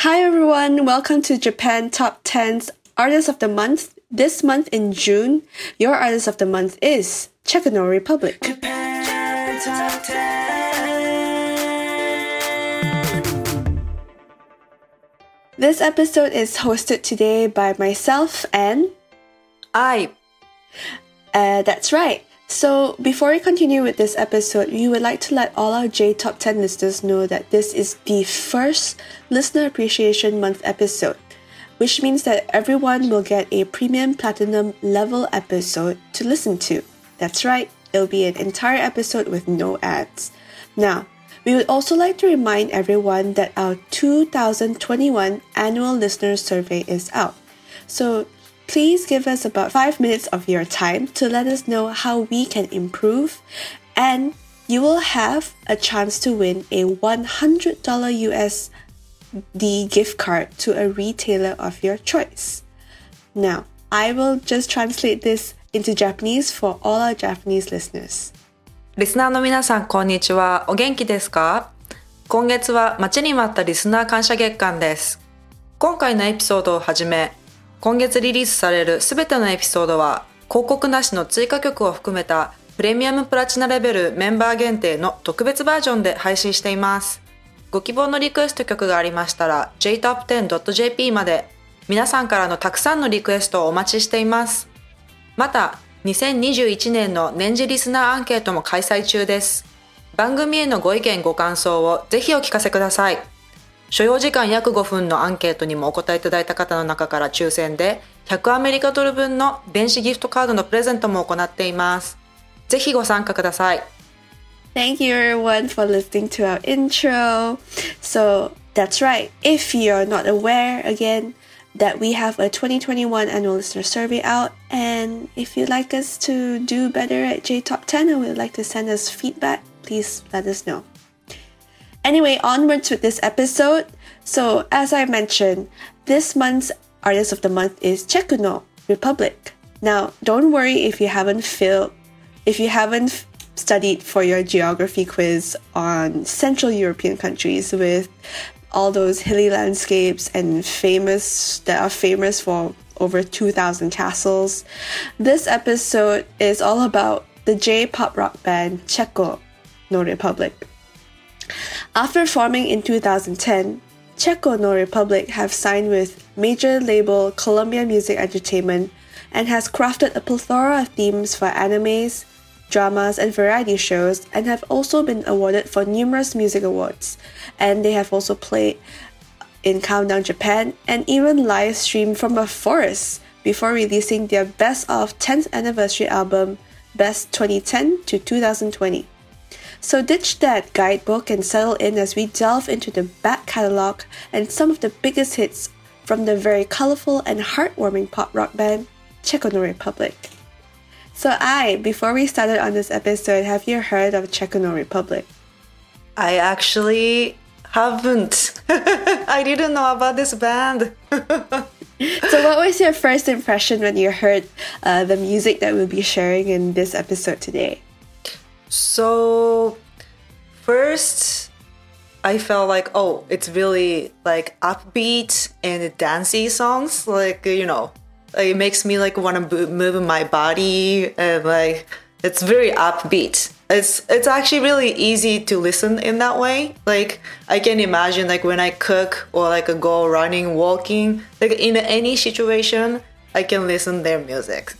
Hi everyone, welcome to Japan Top 10's Artist of the Month. This month in June, your Artist of the Month is Czecho No Republic. Japan Top 10. This episode is hosted today by myself and I. Uh, that's right. So, before we continue with this episode, we would like to let all our J Top 10 listeners know that this is the first Listener Appreciation Month episode, which means that everyone will get a premium platinum level episode to listen to. That's right, it'll be an entire episode with no ads. Now, we would also like to remind everyone that our 2021 annual listener survey is out. So please give us about five minutes of your time to let us know how we can improve, and you will have a chance to win a $100 USD gift card to a retailer of your choice. Now, I will just translate this into Japanese for all our Japanese listeners. リスナーの皆さん、こんにちは。お元気ですか今月は待ちに待ったリスナー感謝月間です。今回のエピソードをはじめ、 今月リリースされるすべてのエピソードは広告なしの追加曲を含めたプレミアムプラチナレベルメンバー限定の特別バージョンで配信しています。ご希望のリクエスト曲がありましたら jtop10.jp まで皆さんからのたくさんのリクエストをお待ちしています。また、2021年の年次リスナーアンケートも開催中です。番組へのご意見ご感想をぜひお聞かせください。所要時間約5分のアンケートにもお答えいただいた方の中から抽選で100アメリカドル分の電子ギフトカードのプレゼントも行っています。ぜひご参加ください。Thank you everyone for listening to our intro. So, that's right. If you are not aware, again, that we have a 2021 annual listener survey out, and if you'd like us to do better at J Top 10 and would like to send us feedback, please let us know. Anyway, onwards with this episode. So, as I mentioned, this month's artist of the month is Czecho No Republic. Now, don't worry if you haven't if you haven't studied for your geography quiz on Central European countries with all those hilly landscapes and famous that are famous for over 2000 castles. This episode is all about the J-pop rock band Czecho No Republic. After forming in 2010, Czecho No Republic have signed with major label Columbia Music Entertainment and has crafted a plethora of themes for animes, dramas, and variety shows, and have also been awarded for numerous music awards. And they have also played in Countdown Japan and even live streamed from a forest before releasing their best of 10th anniversary album, Best 2010 to 2020. So ditch that guidebook and settle in as we delve into the back catalog and some of the biggest hits from the very colorful and heartwarming pop rock band Czecho No Republic. So I, before we started on this episode, have you heard of Czecho No Republic? I actually haven't. I didn't know about this band. So, what was your first impression when you heard uh, the music that we'll be sharing in this episode today? So, first, I felt like, oh, it's really like upbeat and dancey songs. Like, you know, it makes me like want to move my body and like it's very upbeat. It's it's actually really easy to listen in that way. Like I can imagine like when I cook or like go running, walking, like in any situation, I can listen their music.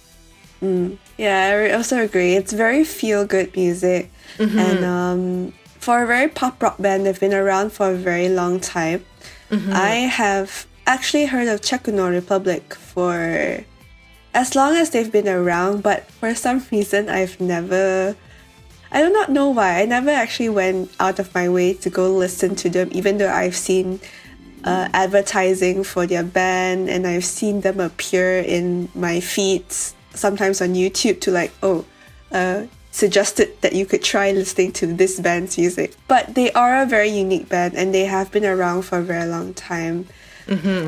Yeah, I also agree. It's very feel good music. And um, for a very pop rock band, they've been around for a very long time. I have actually heard of Czecho No Republic for as long as they've been around, but for some reason, I've never. I do not know why. I never actually went out of my way to go listen to them, even though I've seen uh, advertising for their band and I've seen them appear in my feeds sometimes on YouTube to like, oh, uh, suggested that you could try listening to this band's music. But they are a very unique band and they have been around for a very long time.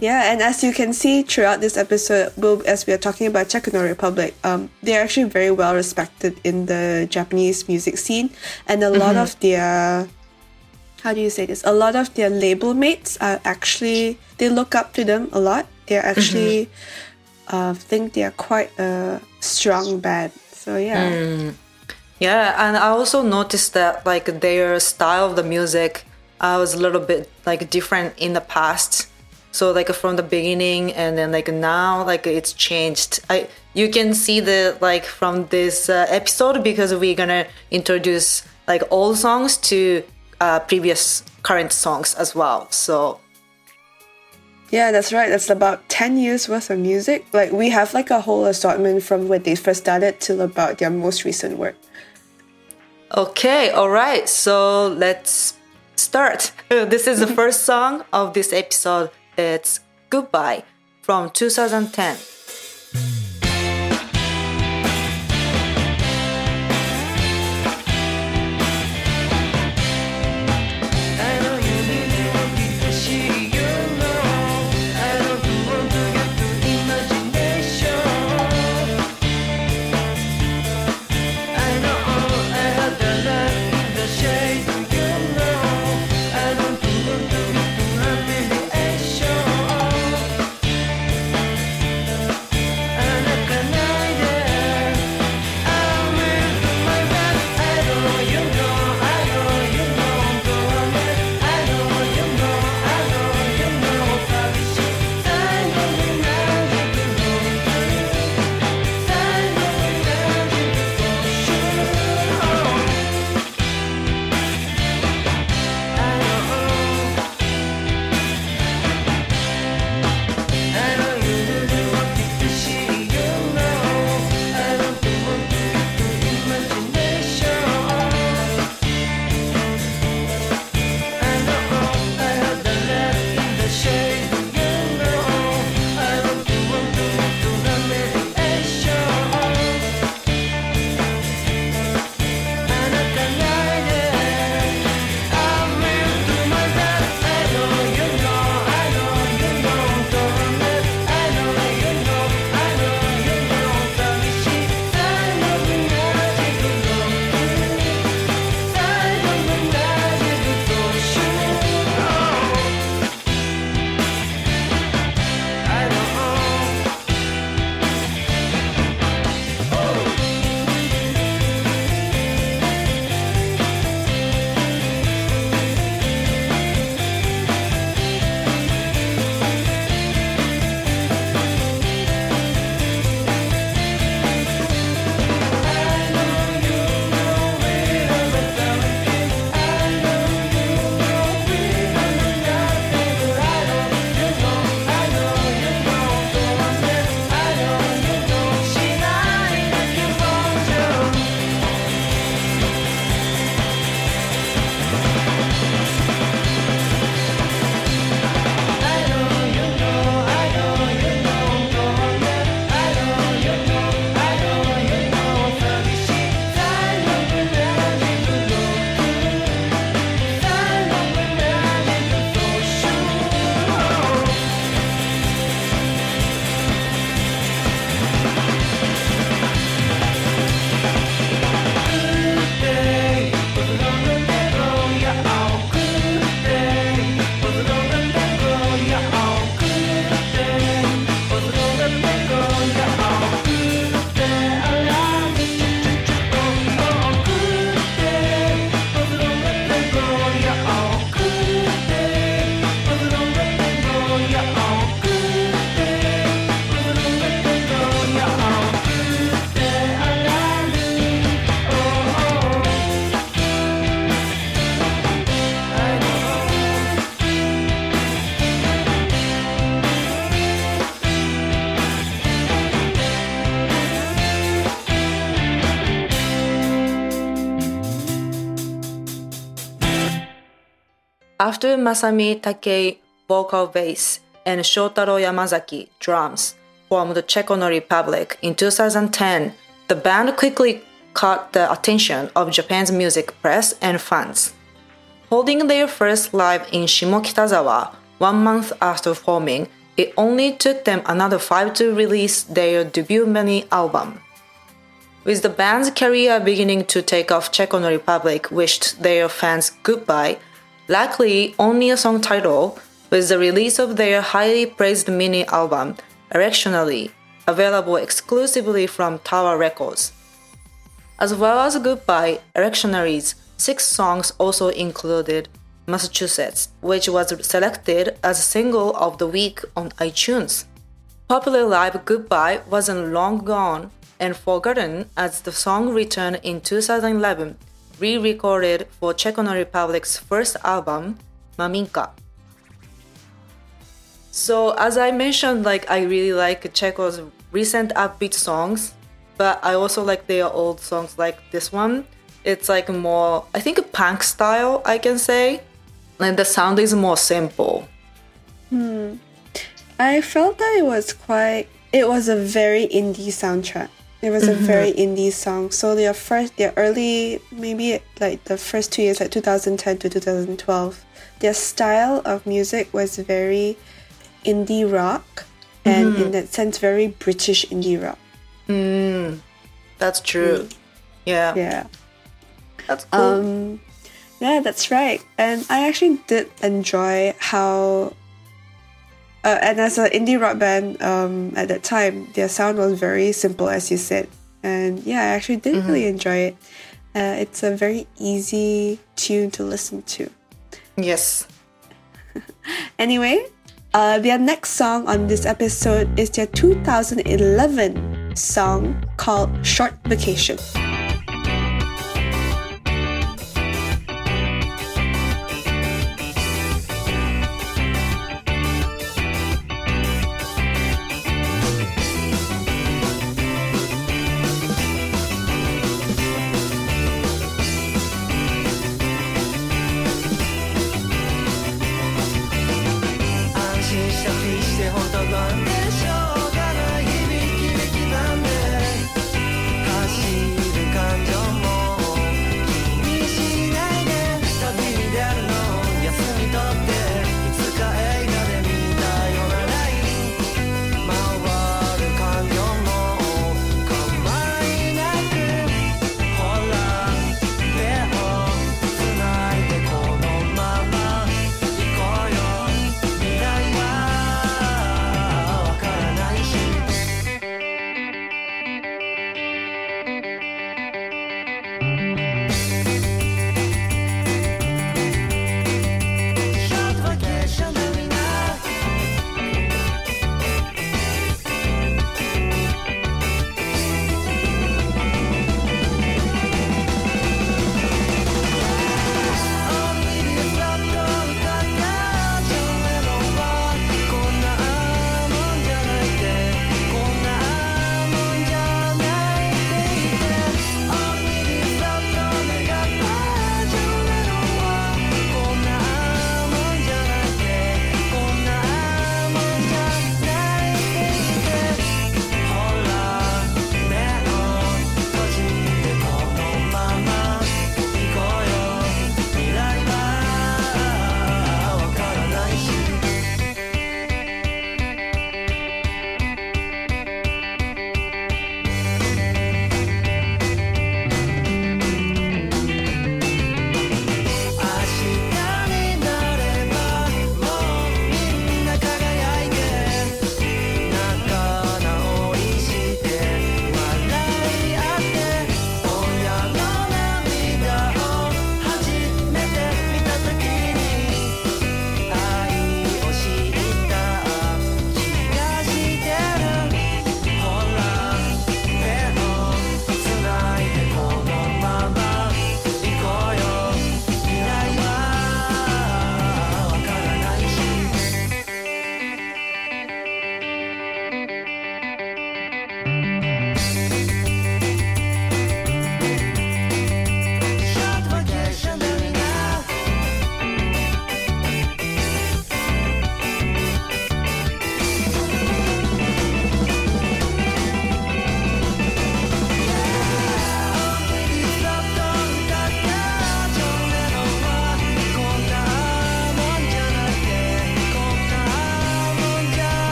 Yeah, and as you can see throughout this episode, we'll, as we are talking about Czecho No Republic, um, they're actually very well respected in the Japanese music scene, and a lot of their how do you say this? A lot of their label mates are actually they look up to them a lot. They're actually uh, think they are quite a strong band. So yeah, Yeah, and I also noticed that like their style of the music uh, was a little bit like different in the past. So like from the beginning and then like now like it's changed. I you can see the like from this uh, episode because we're gonna introduce like old songs to uh, previous current songs as well. So yeah, that's right. That's about ten years worth of music. Like we have like a whole assortment from when they first started till about their most recent work. Okay, all right. So let's start. This is the first song of this episode. It's Goodbye from 2010. After Masami Takei vocal bass and Shotaro Yamazaki drums formed the Czech Republic in 2010, the band quickly caught the attention of Japan's music press and fans. Holding their first live in Shimokitazawa one month after forming, it only took them another five to release their debut mini album. With the band's career beginning to take off, Czech Republic wished their fans goodbye, likely only a song title, with the release of their highly praised mini album, Erectionally, available exclusively from Tower Records. As well as Goodbye, Erectionary's six songs also included Massachusetts, which was selected as a single of the week on iTunes. Popular Live Goodbye wasn't long gone and forgotten as the song returned in 2011, re recorded for Czech Republic's first album, Maminka. So, as I mentioned, like I really like Czecho's recent upbeat songs, but I also like their old songs like this one. It's like more, I think, a punk style, I can say. And the sound is more simple. Hmm. I felt that it was quite. It was a very indie soundtrack. It was a very mm-hmm. indie song. So their first, their early, maybe like the first two years, like 2010 to 2012, their style of music was very indie rock, and mm-hmm. in that sense, very British indie rock. Mm. That's true. Mm. Yeah. Yeah. That's cool. Um, yeah, that's right. And I actually did enjoy how, uh, and as an indie rock band um, at that time, their sound was very simple, as you said. And yeah, I actually did really enjoy it. Uh, it's a very easy tune to listen to. yes. Anyway, uh, their next song on this episode is their 2011 song called Short Vacation.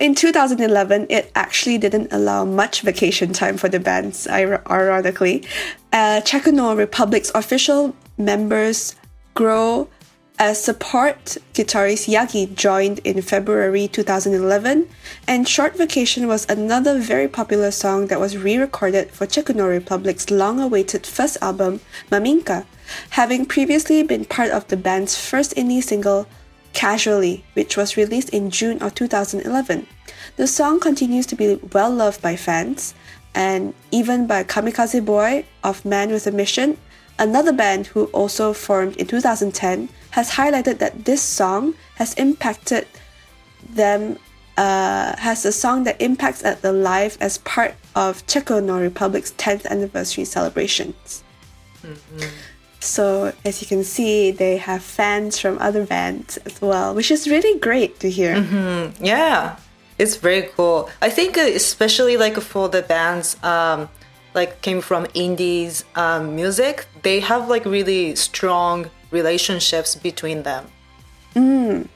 In 2011, it actually didn't allow much vacation time for the bands, ironically. Uh, Republic's official members grow as support guitarist Yagi joined in February 2011, and Short Vacation was another very popular song that was re recorded for Czecho No Republic's long awaited first album, Maminka, having previously been part of the band's first indie single, Casually, which was released in June of 2011. The song continues to be well loved by fans, and even by Kamikaze Boy of Man with a Mission, another band who also formed in 2010, has highlighted that this song has impacted them, uh, has a song that impacts at the live as part of Czecho No Republic's 10th anniversary celebrations. So, as you can see, they have fans from other bands as well, which is really great to hear. Yeah, it's very cool. I think uh, especially like for the bands um, like came from indies um, music, they have like really strong relationships between them.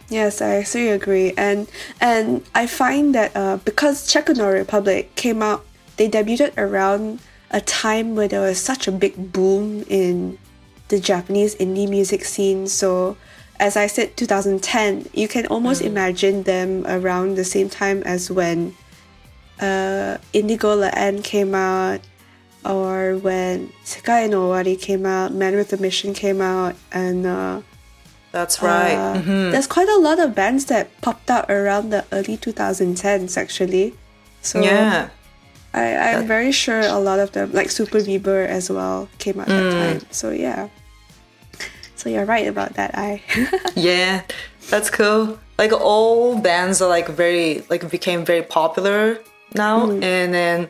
Yes, I actually agree, and and I find that uh, because Czecho No Republic came out, they debuted around a time where there was such a big boom in the Japanese indie music scene. So, as I said, 2010, you can almost imagine them around the same time as when uh, Indigo la End came out, or when Sekai no Owari came out, Man with a Mission came out, and. Uh, That's right. uh, Mhm. There's quite a lot of bands that popped out around the early 2010s, actually. So Yeah. I, I'm very sure a lot of them, like Super Beaver as well, came out Mm. that time. So yeah. So you're right about that. I Yeah, that's cool. Like all bands are like very like became very popular now, mm-hmm. and then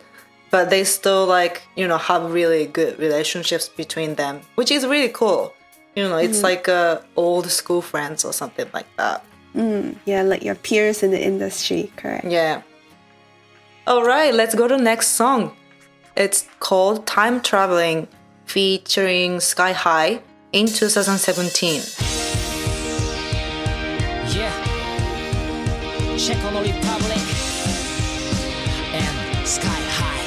but they still like you know have really good relationships between them, which is really cool. You know, it's mm-hmm. like uh, old school friends or something like that. Mm, yeah, like your peers in the industry, correct? Yeah. All right, let's go to the next song. It's called Time Traveling featuring Sky High in 2017. Yeah. Czech on the Republic and Sky High.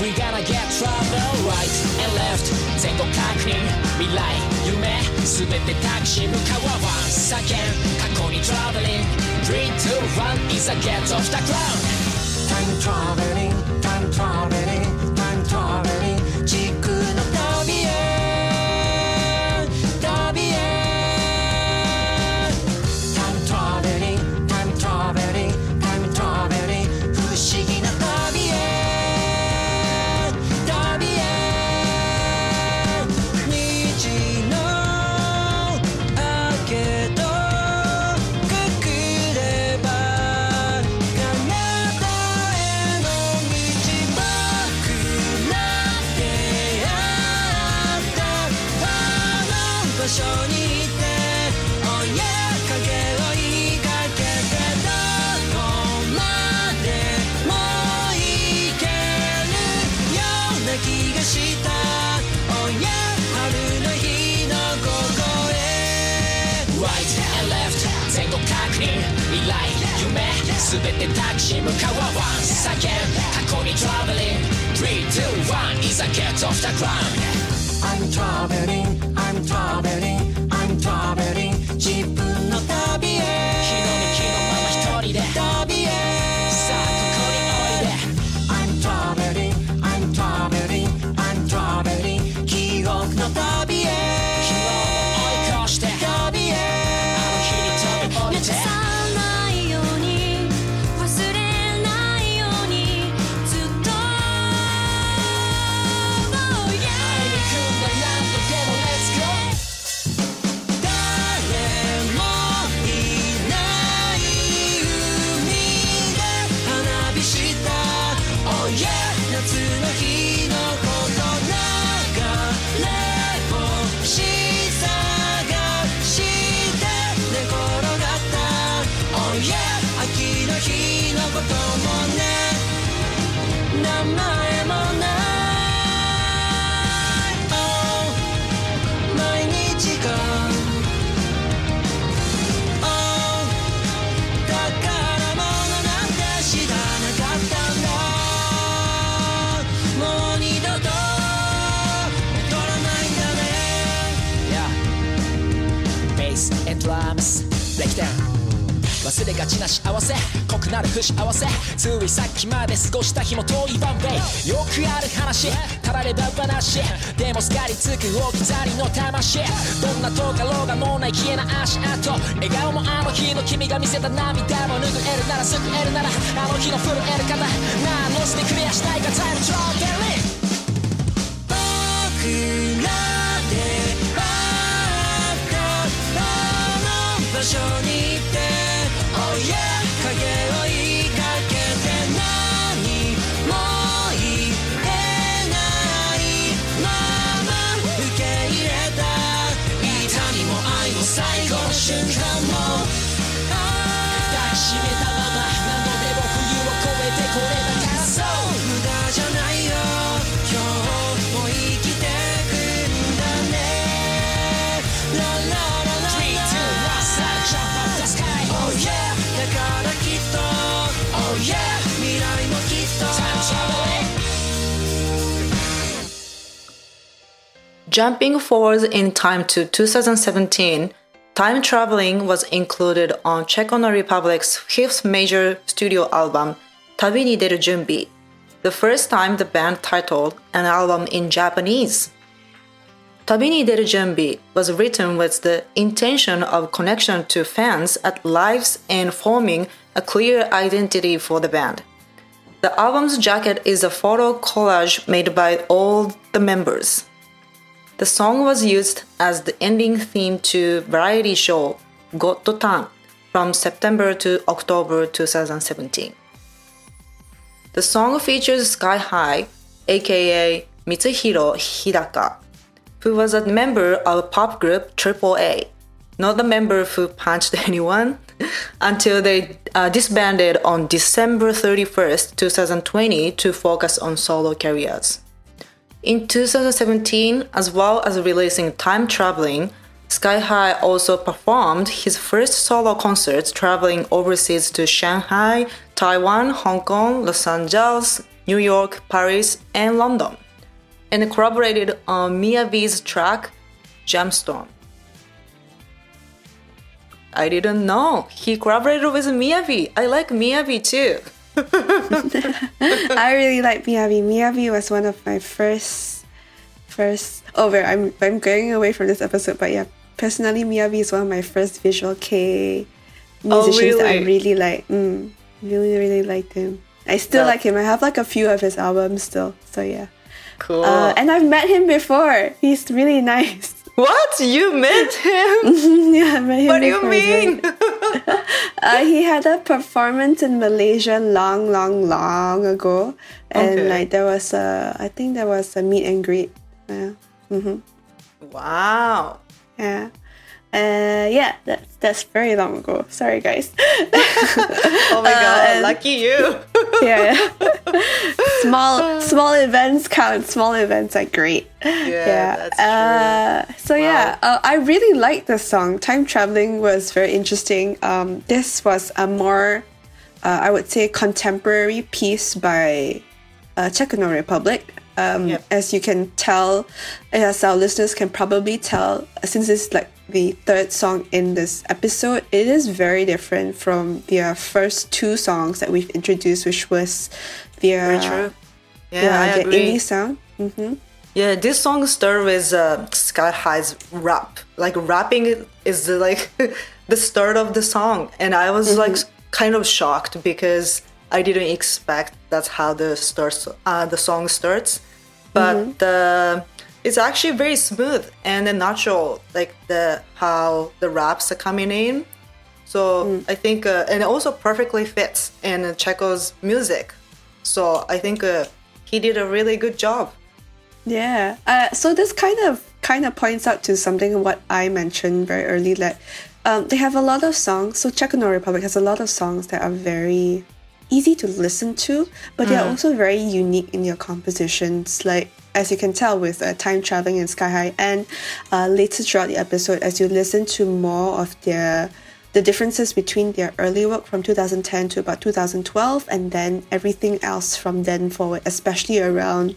We gotta get travel right and left 全国確認未来夢すべてタクシー向かうは once again 過去に traveling 3, 2, 1 is a get off the ground Time traveling Time traveling Time traveling 日の君が見せた涙も拭えるなら救えるならあの日の震える方何をしてクリアしたいかタイムトラ Jumping forward in time to 2017, Time Traveling was included on Czech Republic's fifth major studio album, Tabi ni deru junbi, the first time the band titled an album in Japanese. Tabi ni deru junbi was written with the intention of connection to fans at lives and forming a clear identity for the band. The album's jacket is a photo collage made by all the members. The song was used as the ending theme to variety show Got to Tan from September to October 2017. The song features Sky High, aka Mitsuhiro Hidaka, who was a member of pop group AAA, not the member who punched anyone, until they uh, disbanded on December 31st, 2020 to focus on solo careers. In 2017, as well as releasing Time Traveling, Sky High also performed his first solo concerts traveling overseas to Shanghai, Taiwan, Hong Kong, Los Angeles, New York, Paris, and London, and collaborated on Miyavi's track Gemstone. I didn't know he collaborated with Miyavi. I like Miyavi too. I really like Miyavi. Miyavi was one of my first, first. Oh, wait, I'm I'm going away from this episode, but yeah, personally, Miyavi is one of my first visual kei musicians that I really? really like. Mm, really, really liked him. I still That- like him. I have like a few of his albums still. So yeah, Cool. uh, and I've met him before. He's really nice. What? You met him? yeah, I met him what do you before. He's very- mean? Uh, he had a performance in Malaysia long, long, long ago, and Okay. like there was a, I think there was a meet and greet. Yeah, wow. yeah, uh, yeah. That's that's very long ago. Sorry, guys. Oh my god, and- lucky you. yeah, small small events count. Small events are great. Yeah, that's Uh, so yeah, uh, I really like this song. Time traveling was very interesting. Um, this was a more, uh, I would say, contemporary piece by uh, Czech Republic. Um, Yep. As you can tell, as our listeners can probably tell, since it's like the third song in this episode, it is very different from their first two songs that we've introduced, which was their Very true. Yeah, yeah, I the agree. indie sound. Yeah, this song starts with uh, Sky High's rap. Like rapping is the, like the start of the song, and I was like kind of shocked because I didn't expect that's how the starts uh, the song starts. But uh, it's actually very smooth and then natural, like the how the raps are coming in. So I think, uh, and it also perfectly fits in Czecho's music. So I think uh, he did a really good job. Yeah. Uh, so this kind of kind of points out to something what I mentioned very early that um, they have a lot of songs. So Czech Republic has a lot of songs that are very easy to listen to, but they're also very unique in their compositions. Like as you can tell with uh, time traveling in Sky High, and uh, later throughout the episode, as you listen to more of their the differences between their early work from 2010 to about 2012, and then everything else from then forward, especially around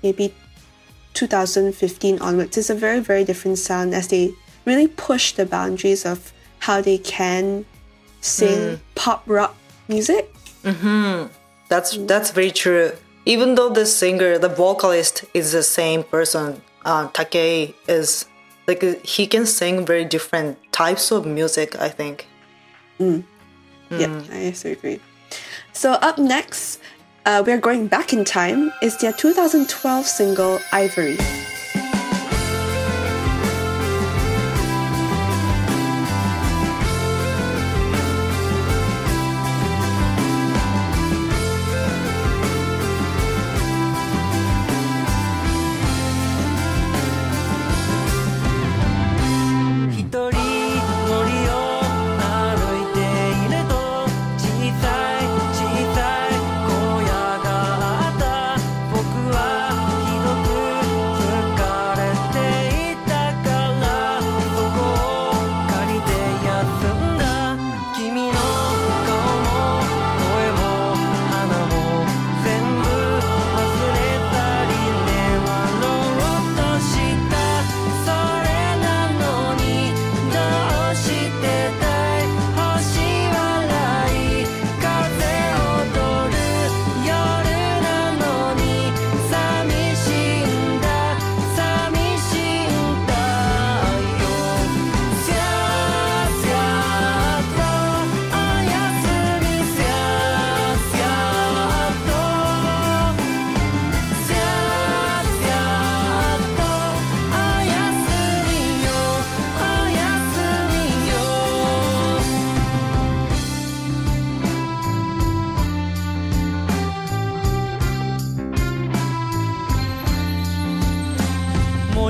maybe 2015 onwards, it's a very very different sound as they really push the boundaries of how they can sing mm. pop rock music. Mm-hmm. That's that's very true even though the singer, the vocalist is the same person, uh, Takei is like he can sing very different types of music. I think. Mm. Mm. Yeah, I also agree. So up next, uh, we are going back in time. Is their 2012 single "Ivory."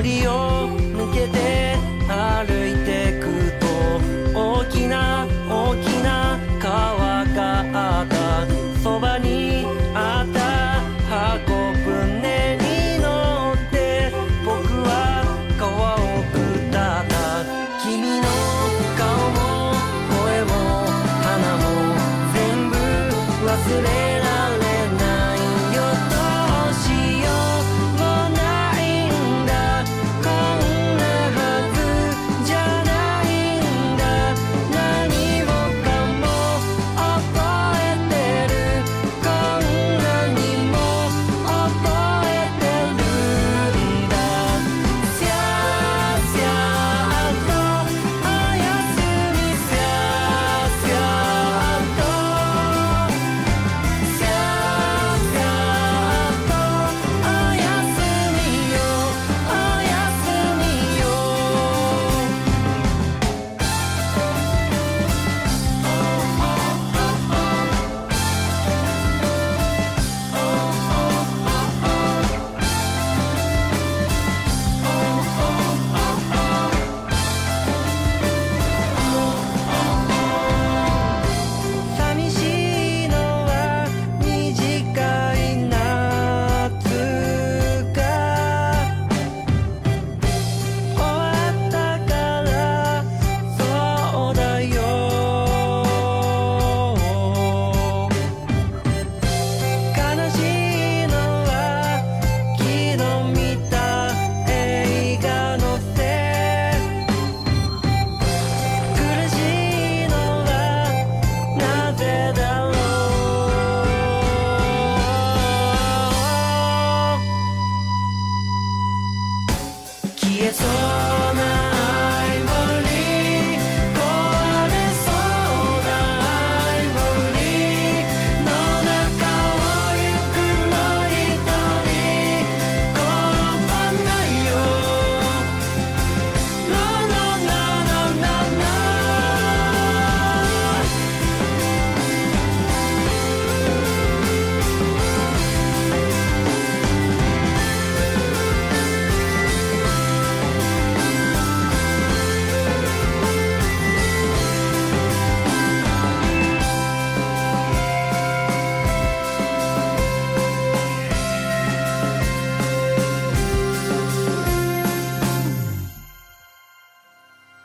audio.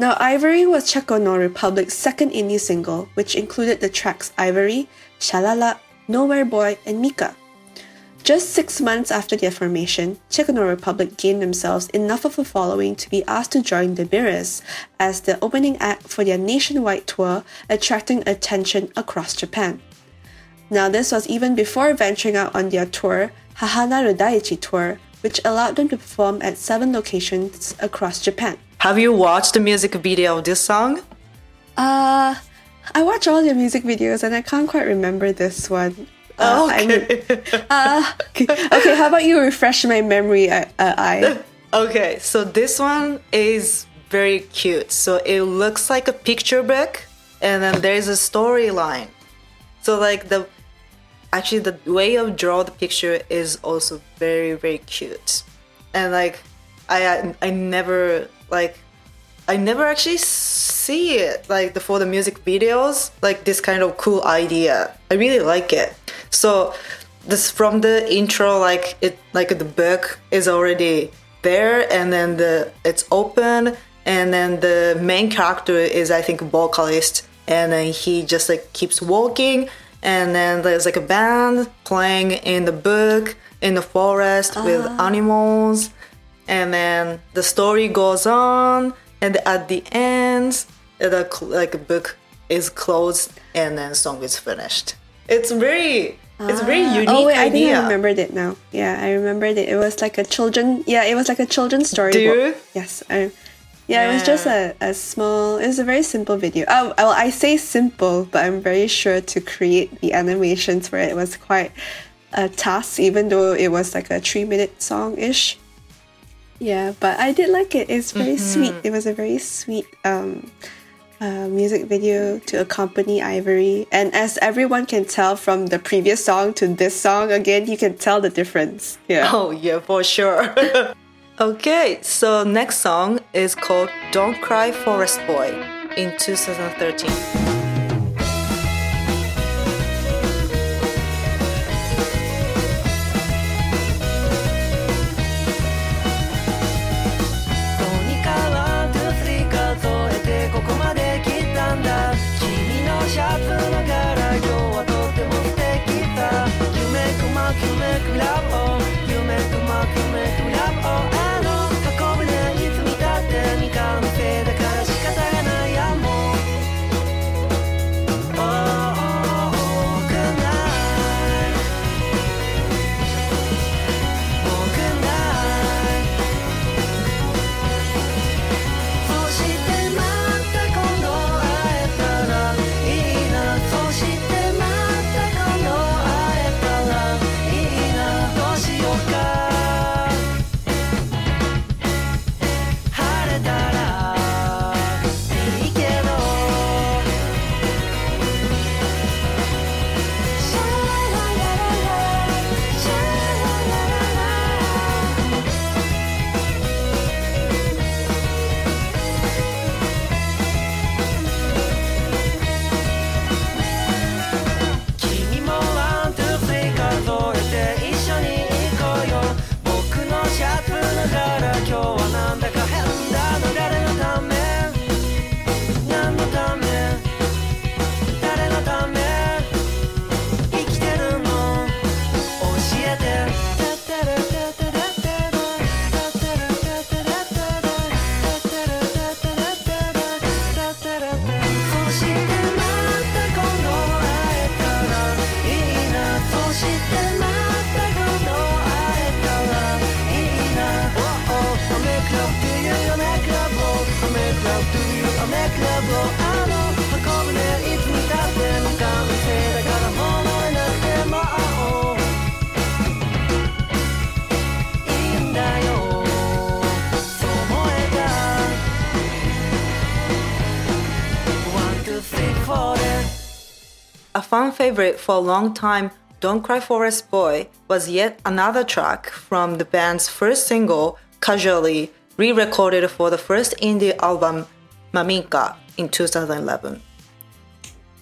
Now, Ivory was Czecho No Republic's second indie single, which included the tracks Ivory, Shalala, Nowhere Boy, and Mika. Just six months after their formation, Czecho No Republic gained themselves enough of a following to be asked to join the Beerus as the opening act for their nationwide tour, attracting attention across Japan. Now, this was even before venturing out on their tour, Hahana Rodaichi Tour, which allowed them to perform at seven locations across Japan. Have you watched the music video of this song? Uh, I watch all your music videos and I can't quite remember this one. Uh, I mean- uh, okay. okay, how about you refresh my memory? Uh, uh, I Okay, so this one is very cute. So it looks like a picture book, and then there's a storyline. So like the actually the way of draw the picture is also very very cute, and like I I, I never like I never actually see it like the, for the music videos like this kind of cool idea. I really like it. So this from the intro like it like the book is already there and then the it's open and then the main character is I think vocalist and then he just like keeps walking and then there's like a band playing in the book in the forest with ah. animals and then the story goes on and at the end the like book is closed and then song is finished it's very it's very ah. unique oh wait, I think idea I remembered it now. Yeah, I remembered it. It was like a children. Yeah, it was like a children's story. Do you? Yes. I, yeah, it was just a, a small. It was a very simple video. Oh, well, I say simple, but I'm very sure to create the animations for it was quite a task, even though it was like a three minute song ish. Yeah, but I did like it. It's very sweet. It was a very sweet um, uh, music video to accompany Ivory. And as everyone can tell from the previous song to this song, again, you can tell the difference. Yeah. Oh yeah, for sure. okay, so next song is called "Don't Cry Forest Boy" in 2013. Favorite for a long time, Don't Cry Forest Boy, was yet another track from the band's first single, Casually, re recorded for the first indie album, Maminka, in 2011.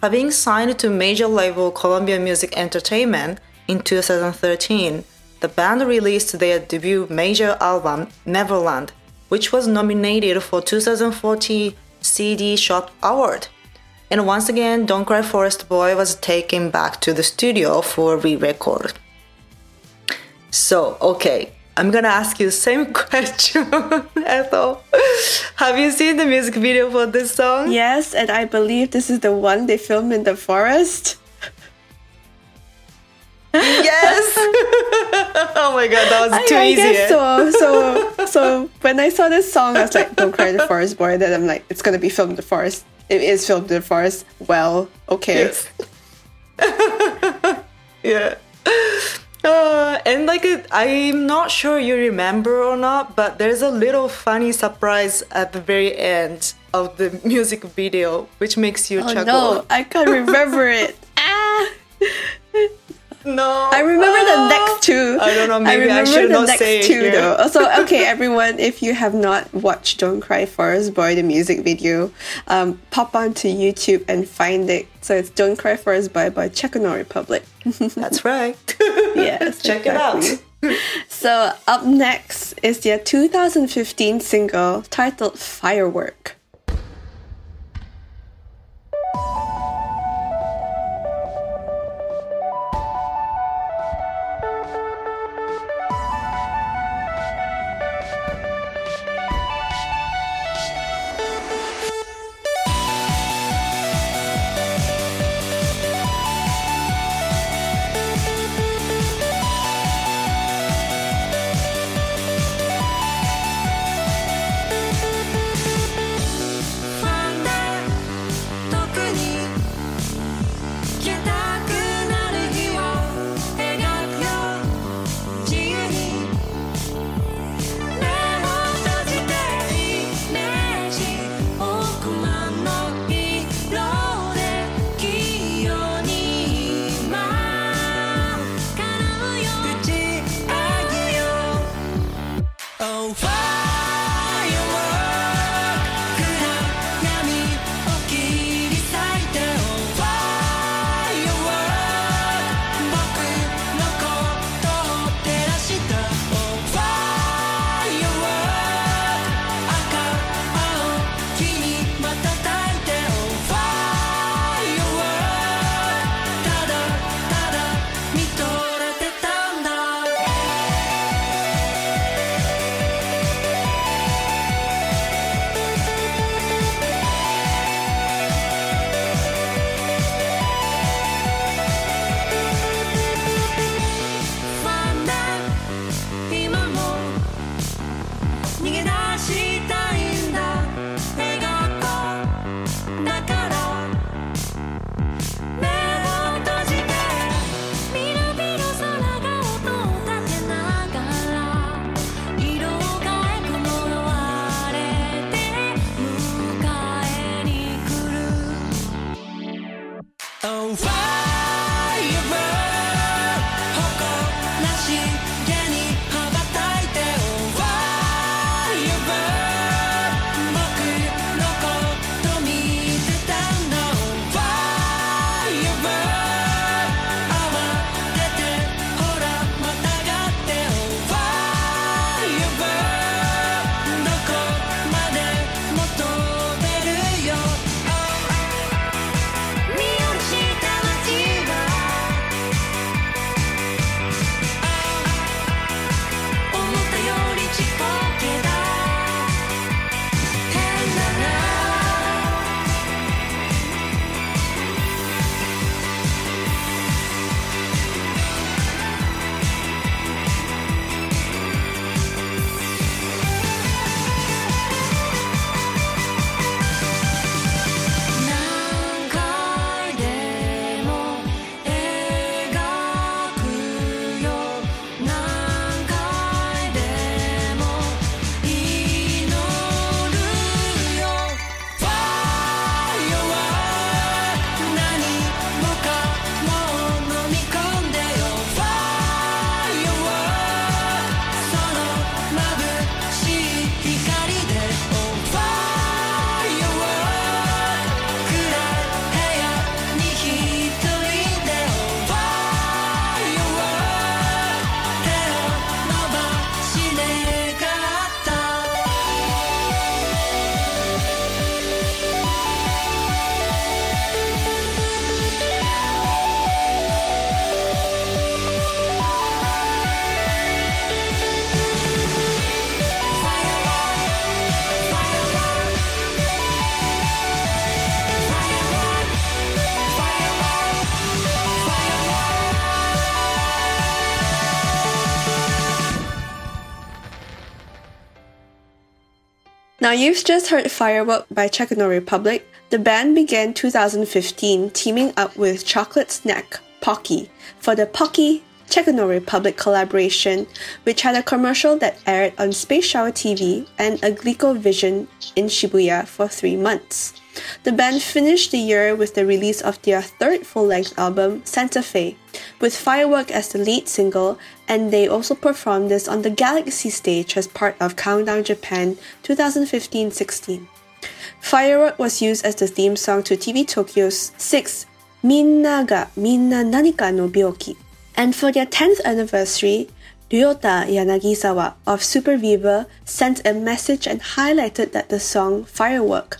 Having signed to major label Columbia Music Entertainment in 2013, the band released their debut major album, Neverland, which was nominated for 2014 CD Shop Award. And once again, Don't Cry Forest Boy was taken back to the studio for re record. So, okay, I'm gonna ask you the same question, Ethel. Have you seen the music video for this song? Yes, and I believe this is the one they filmed in the forest. Yes. oh my god, that was I, too I easy. guess so. So, so when I saw this song, I was like, "Don't cry, the forest boy." Then I'm like, "It's gonna be filmed in the forest." It is filmed in the forest. Well, okay. Yes. yeah. Uh, and like it, I'm not sure you remember or not, but there's a little funny surprise at the very end of the music video, which makes you Oh chuckle. no, I can't remember it. Ah. No, I remember the Ah. next two. I don't know, maybe I remember should the not next say it two here. though. So okay, everyone, if you have not watched "Don't Cry Forest Boy" the music video, um, pop onto YouTube and find it. So it's "Don't Cry Forest Boy" by Czech Republic. That's right. yes, Check it out. So up next is their 2015 single titled "Firework." You've just heard Firework by Czecho No Republic. The band began 2015 teaming up with chocolate snack Pocky for the Pocky Czecho No Republic collaboration, which had a commercial that aired on Space Shower TV and a Glico Vision in Shibuya for three months. The band finished the year with the release of their third full length album, Santa Fe, with Firework as the lead single, and they also performed this on the Galaxy stage as part of Countdown Japan 2015 16. Firework was used as the theme song to TV Tokyo's 6 Minna ga Minna Nanika no Byoki. And for their 10th anniversary, Ryota Yanagisawa of Super Beaver sent a message and highlighted that the song Firework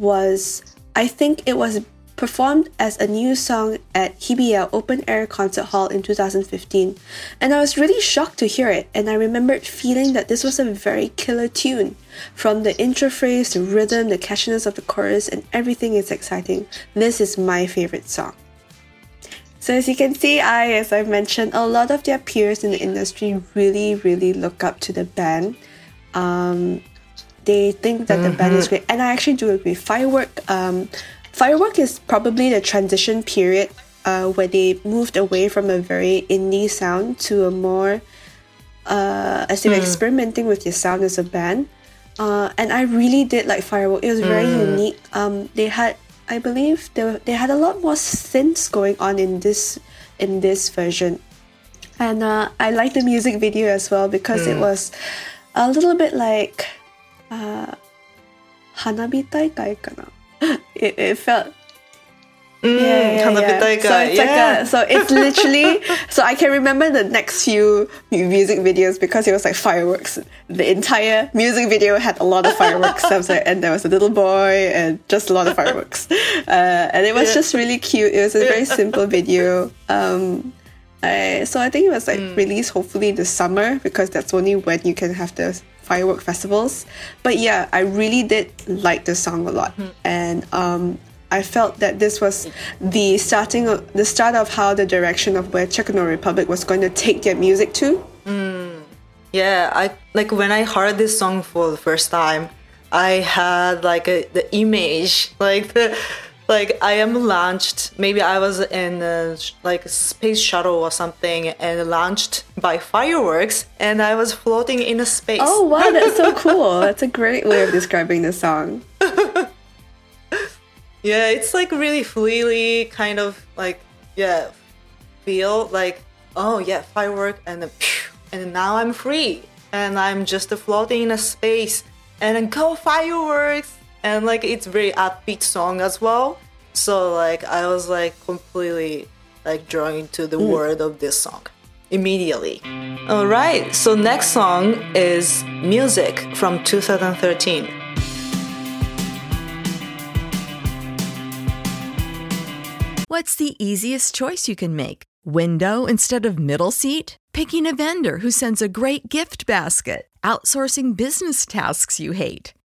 was, I think it was performed as a new song at Hibiya Open Air Concert Hall in 2015. And I was really shocked to hear it, and I remembered feeling that this was a very killer tune. From the intro phrase, the rhythm, the catchiness of the chorus, and everything is exciting. This is my favorite song. So as you can see, I, as I've mentioned, a lot of their peers in the industry really, really look up to the band. Um, they think that the band is great, and I actually do agree. Firework, um, Firework is probably the transition period uh, where they moved away from a very indie sound to a more, uh, as they were experimenting with their sound as a band. Uh, and I really did like Firework. It was very unique. Um, they had, I believe, they, were- they had a lot more synths going on in this in this version, and uh, I liked the music video as well because it was a little bit like uh, Hanabi Taikai kana. It, it felt yeah, yeah, Hanabi yeah. So it's yeah. like a, so it's literally so I can remember the next few music videos because it was like fireworks. The entire music video had a lot of fireworks. I was like, and there was a little boy and just a lot of fireworks, uh, and it was just really cute. It was a very simple video. Um, I, so I think it was like released hopefully this summer because that's only when you can have the firework festivals. But yeah, I really did like the song a lot, and um, I felt that this was the starting of the start of how the direction of where Czecho No Republic was going to take their music to. Yeah, I like when I heard this song for the first time, I had like a, the image like the like I am launched. Maybe I was in a, like a space shuttle or something and launched by fireworks, and I was floating in a space. Oh wow, that's so cool! That's a great way of describing the song. Yeah, it's like really freely kind of like yeah, feel like oh yeah, firework and then phew, and now I'm free and I'm just floating in a space and then go fireworks and like it's very upbeat song as well. So like I was like completely like drawn to the hmm. word of this song immediately. All right, so next song is Music from 2013. What's the easiest choice you can make? Window instead of middle seat? Picking a vendor who sends a great gift basket? Outsourcing business tasks you hate?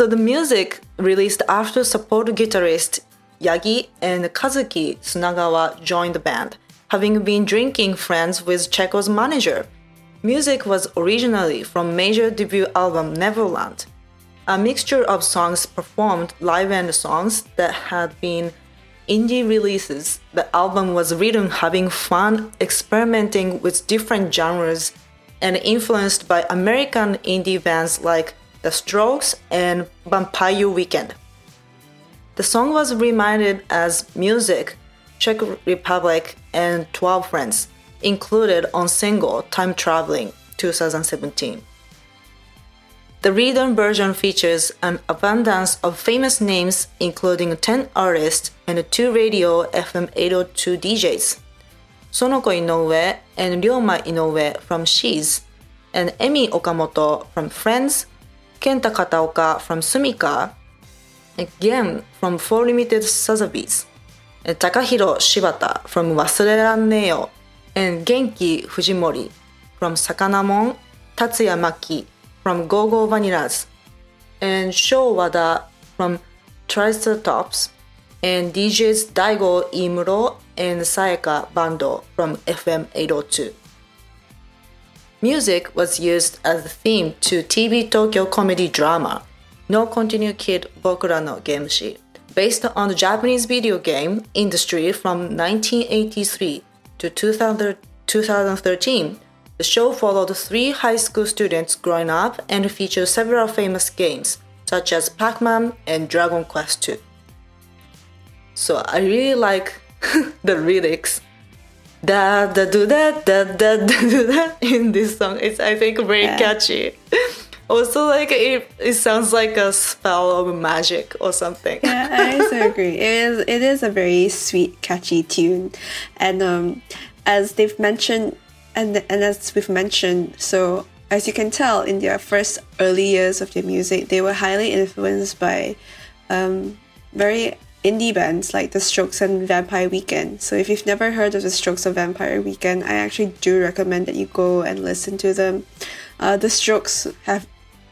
So the music released after support guitarist Yagi and Kazuki Tsunagawa joined the band, having been drinking friends with Czecho's manager. Music was originally from major debut album Neverland, a mixture of songs performed live and songs that had been indie releases. The album was written having fun, experimenting with different genres, and influenced by American indie bands like The Strokes and Vampire Weekend. The song was reminded as Music, Czech Republic, and 12 Friends, included on single Time Traveling 2017. The redone version features an abundance of famous names, including 10 artists and 2 radio FM 802 DJs. Sonoko Inoue and Ryoma Inoue from She's, and Emi Okamoto from Friends, Kenta Kataoka from Sumika, again from 04 Limited Sazabys, Takahiro Shibata from Wasureranneyo, and Genki Fujimori from Sakanamon, Tatsuya Maki from Gogo Vanillas, and Sho Wada from Triceratops, and DJs Daigo Imuro and Sayaka Bando from FM 802. Music was used as the theme to TV Tokyo comedy drama No Continue Kid Bokura no Gameshi, based on the Japanese video game industry from 1983 to 2000, 2013. The show followed three high school students growing up and featured several famous games, such as Pac Man and Dragon Quest II. So I really like the lyrics. Da da do da da da da do da in this song. It's I think very Yeah. catchy. Also, like it, it sounds like a spell of magic or something. Yeah, I also agree. It is it is a very sweet, catchy tune, and um, as they've mentioned, and and as we've mentioned, so as you can tell, in their first early years of their music, they were highly influenced by um, very indie bands like The Strokes and Vampire Weekend. So if you've never heard of The Strokes or Vampire Weekend, I actually do recommend that you go and listen to them. Uh, the Strokes have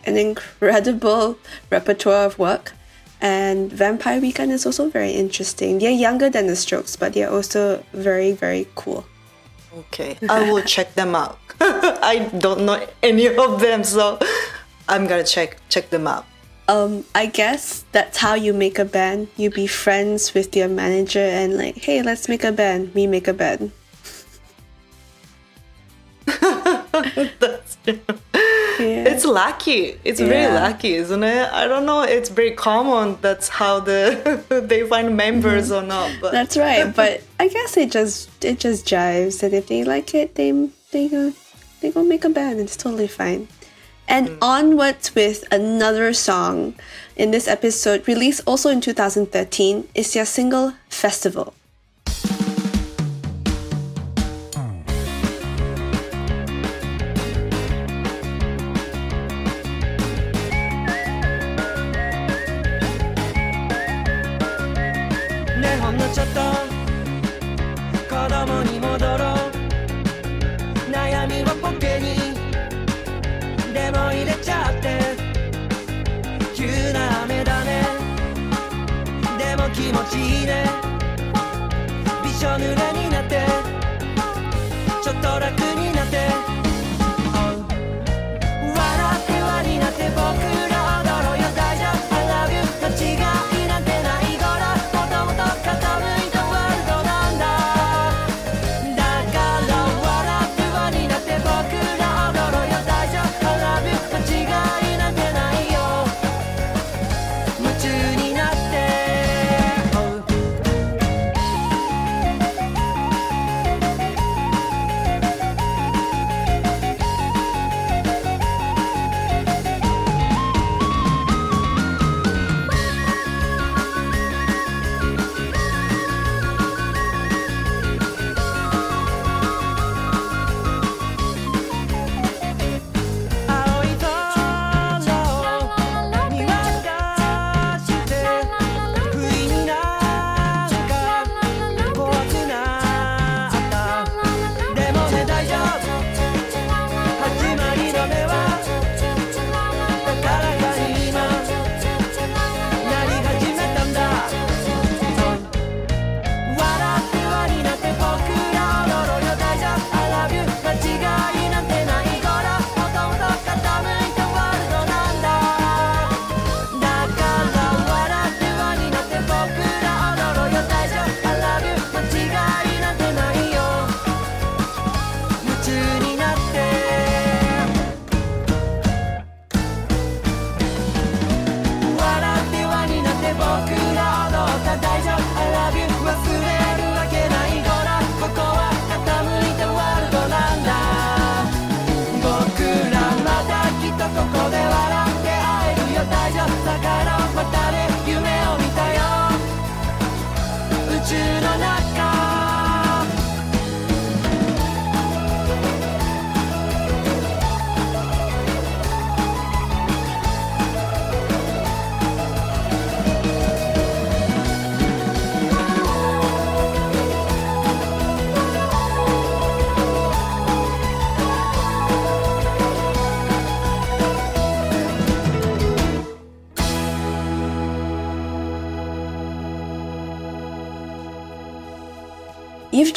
an incredible repertoire of work. And Vampire Weekend is also very interesting. They're younger than the Strokes, but they're also very, very cool. Okay, I will check them out. I don't know any of them, so I'm gonna check check them out. Um, I guess that's how you make a band. You be friends with your manager and like, hey, let's make a band. We make a band. That's true. Yeah. It's lucky. It's very lucky, isn't it? I don't know. It's very common. That's how the they find members or not. But That's right, but I guess it just it just jives, and if they like it, they they go they go make a band. It's totally fine. And mm. onwards with another song in this episode, released also in 2013, is their single "Festival."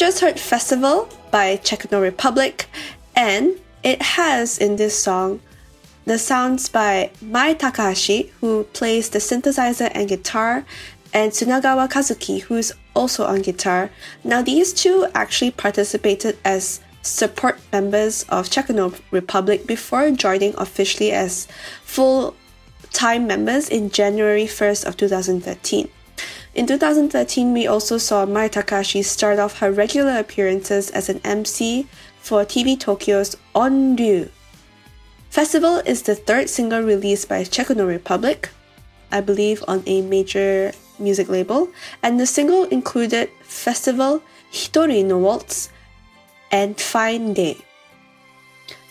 Just heard Festival by Czecho No Republic, and it has in this song the sounds by Mai Takahashi, who plays the synthesizer and guitar, and Tsunagawa Kazuki, who's also on guitar. Now, these two actually participated as support members of Czecho No Republic before joining officially as full time members in January 1st of 2013. In 2013, we also saw Mai Takahashi start off her regular appearances as an MC for TV Tokyo's Onryu. Festival is the third single released by Czecho No Republic, I believe on a major music label, and the single included Festival, Hitori no Waltz, and Fine Day.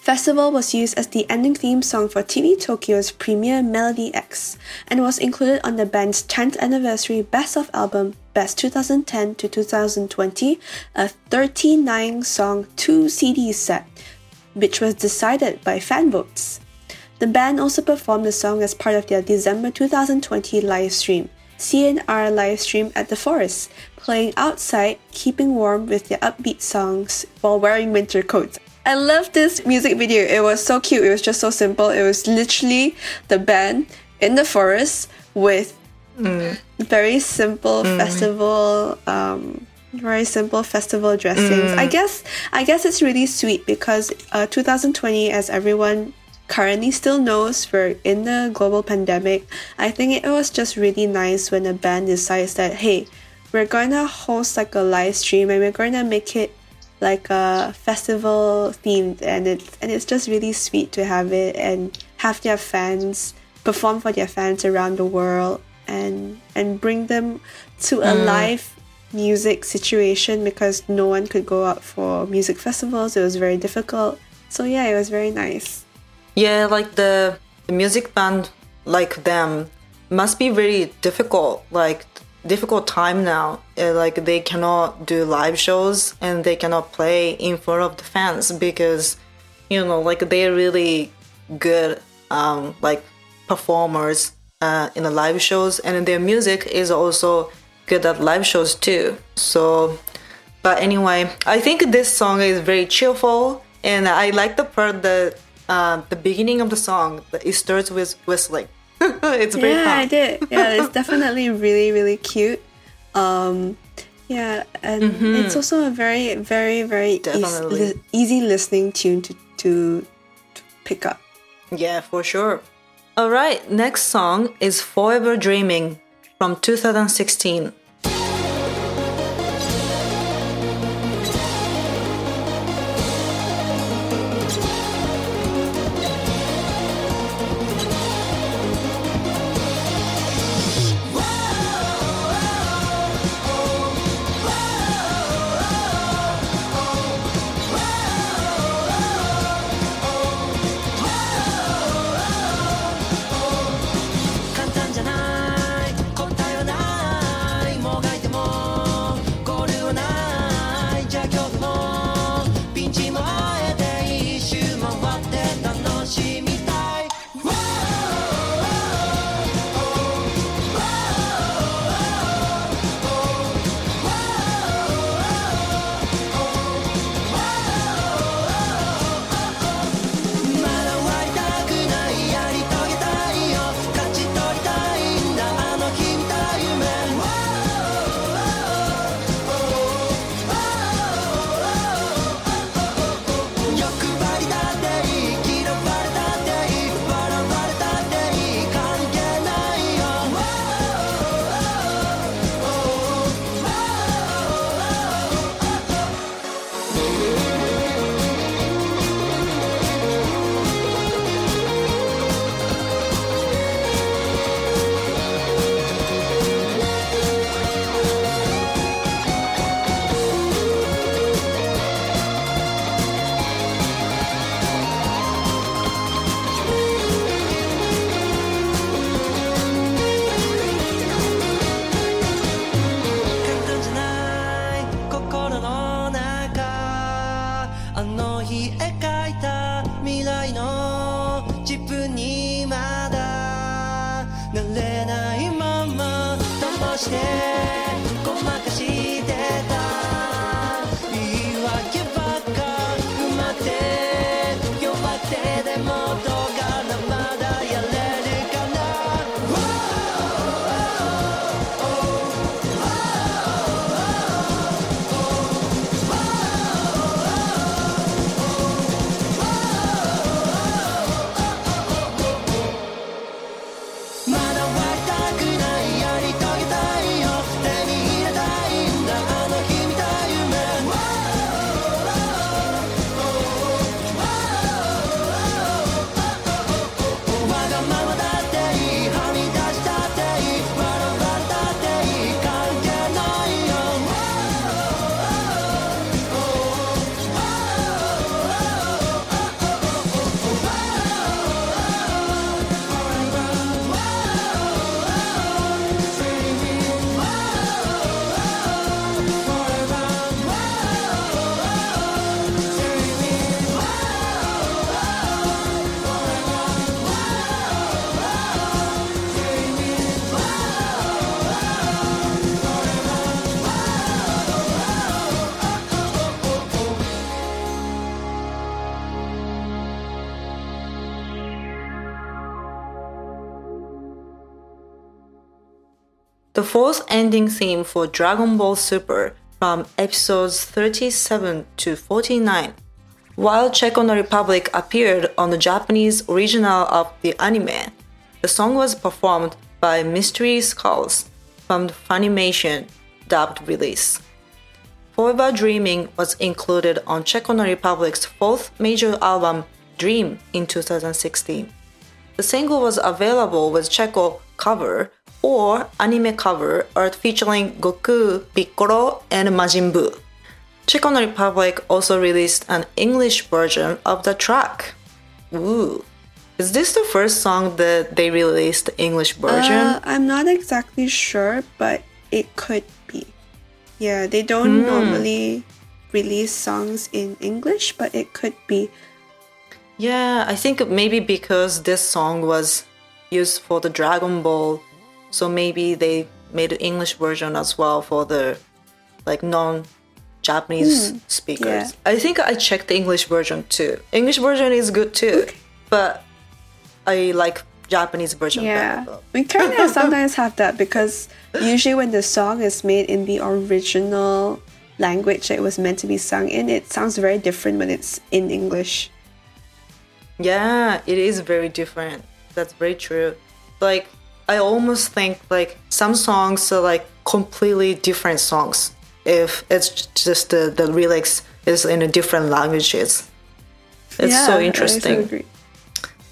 Festival was used as the ending theme song for TV Tokyo's premiere Melody X and was included on the band's 10th anniversary Best of album Best 2010 to 2020, a 39 song 2 CD set, which was decided by fan votes. The band also performed the song as part of their December 2020 live stream, CNR live stream at the forest, playing outside, keeping warm with their upbeat songs while wearing winter coats. I love this music video. It was so cute. It was just so simple. It was literally the band in the forest with very simple festival um very simple festival dressings. I guess I guess it's really sweet because uh, 2020 as everyone currently still knows we're in the global pandemic. I think it was just really nice when a band decides that hey, we're going to host like a live stream and we're going to make it like a festival themed and it's and it's just really sweet to have it and have their fans perform for their fans around the world and and bring them to a mm. live music situation because no one could go out for music festivals. It was very difficult. So yeah it was very nice. Yeah, like the, the music band like them must be very difficult, like difficult time now. Uh, like they cannot do live shows and they cannot play in front of the fans because you know like they're really good um like performers uh, in the live shows and their music is also good at live shows too. So but anyway, I think this song is very cheerful, and I like the part that uh, the beginning of the song that it starts with whistling. it's very yeah i did. Yeah it's definitely really really cute. Um yeah and it's also a very very very eas- li- easy listening tune to, to to pick up. Yeah, for sure. All right, next song is Forever Dreaming from 2016. Fourth ending theme for Dragon Ball Super from episodes 37 to 49. While Czecho No Republic appeared on the Japanese original of the anime, the song was performed by Mystery Skulls from the Funimation dubbed release. Forever Dreaming was included on Czecho No Republic's fourth major album, Dream, in 2016. The single was available with Czecho cover or anime cover art featuring Goku, Piccolo, and Majin Buu. Czecho No Republic also released an English version of the track. Ooh. Is this the first song that they released the English version? Uh, I'm not exactly sure, but it could be. Yeah, they don't normally release songs in English, but it could be. Yeah, I think maybe because this song was used for the Dragon Ball, so maybe they made an English version as well for the like non-Japanese hmm. speakers. yeah. I think I checked the English version too. English version is good too, but I like Japanese version Yeah, better. we kind of sometimes have that because usually when the song is made in the original language it was meant to be sung in, it sounds very different when it's in English. Yeah, it is very different. That's very true. Like I almost think like some songs are like completely different songs if it's just the the lyrics is in a different languages. It's Yeah, so interesting.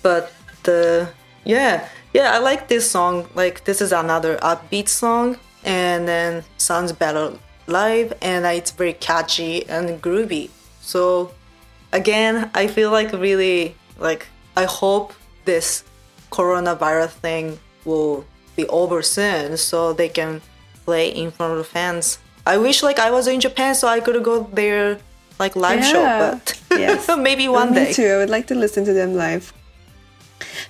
But the yeah, yeah, I like this song. Like this is another upbeat song and then sounds better live and it's very catchy and groovy. So again, I feel like really like I hope this coronavirus thing will be over soon so they can play in front of the fans. I wish like I was in Japan so I could go there like live show, Yeah. but Yes. maybe Oh, one me day. too. I would like to listen to them live.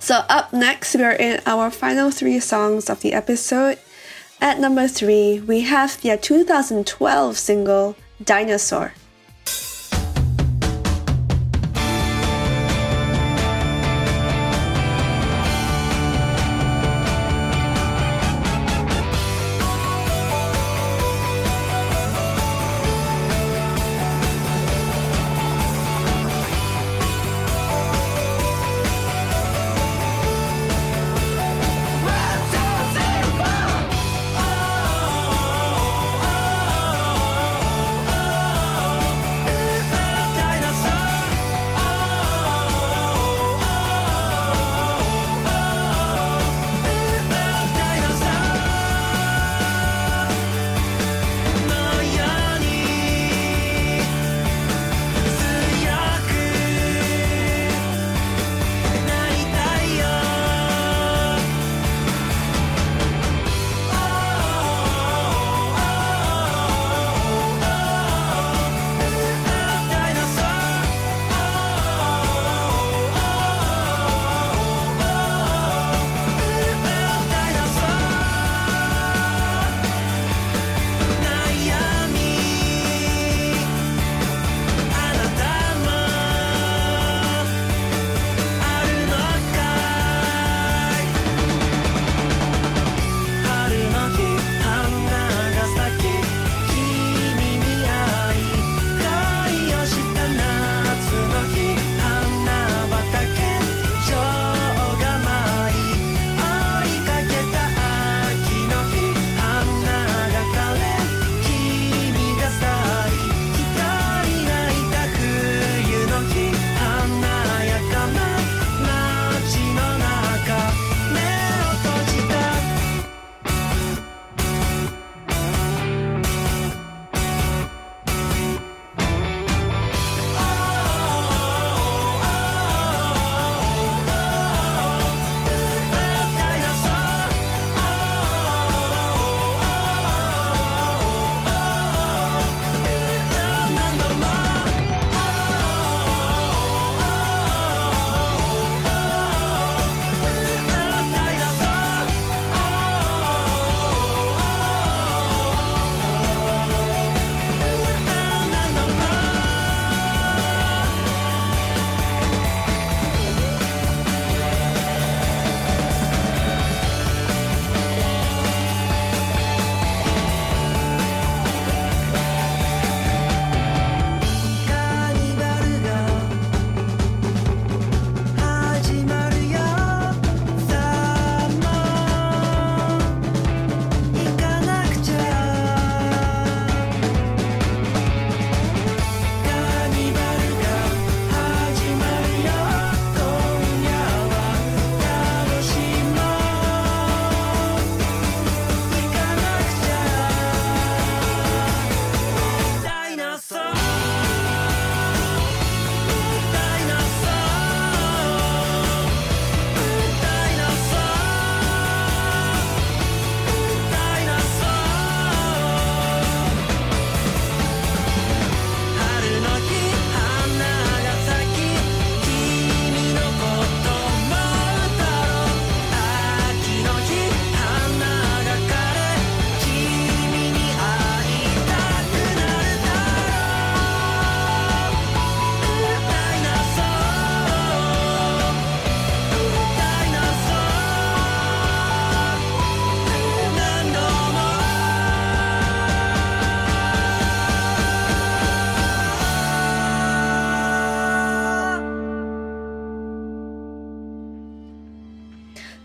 So up next, we are in our final three songs of the episode. At number three, we have their 2012 single "Dinosaur."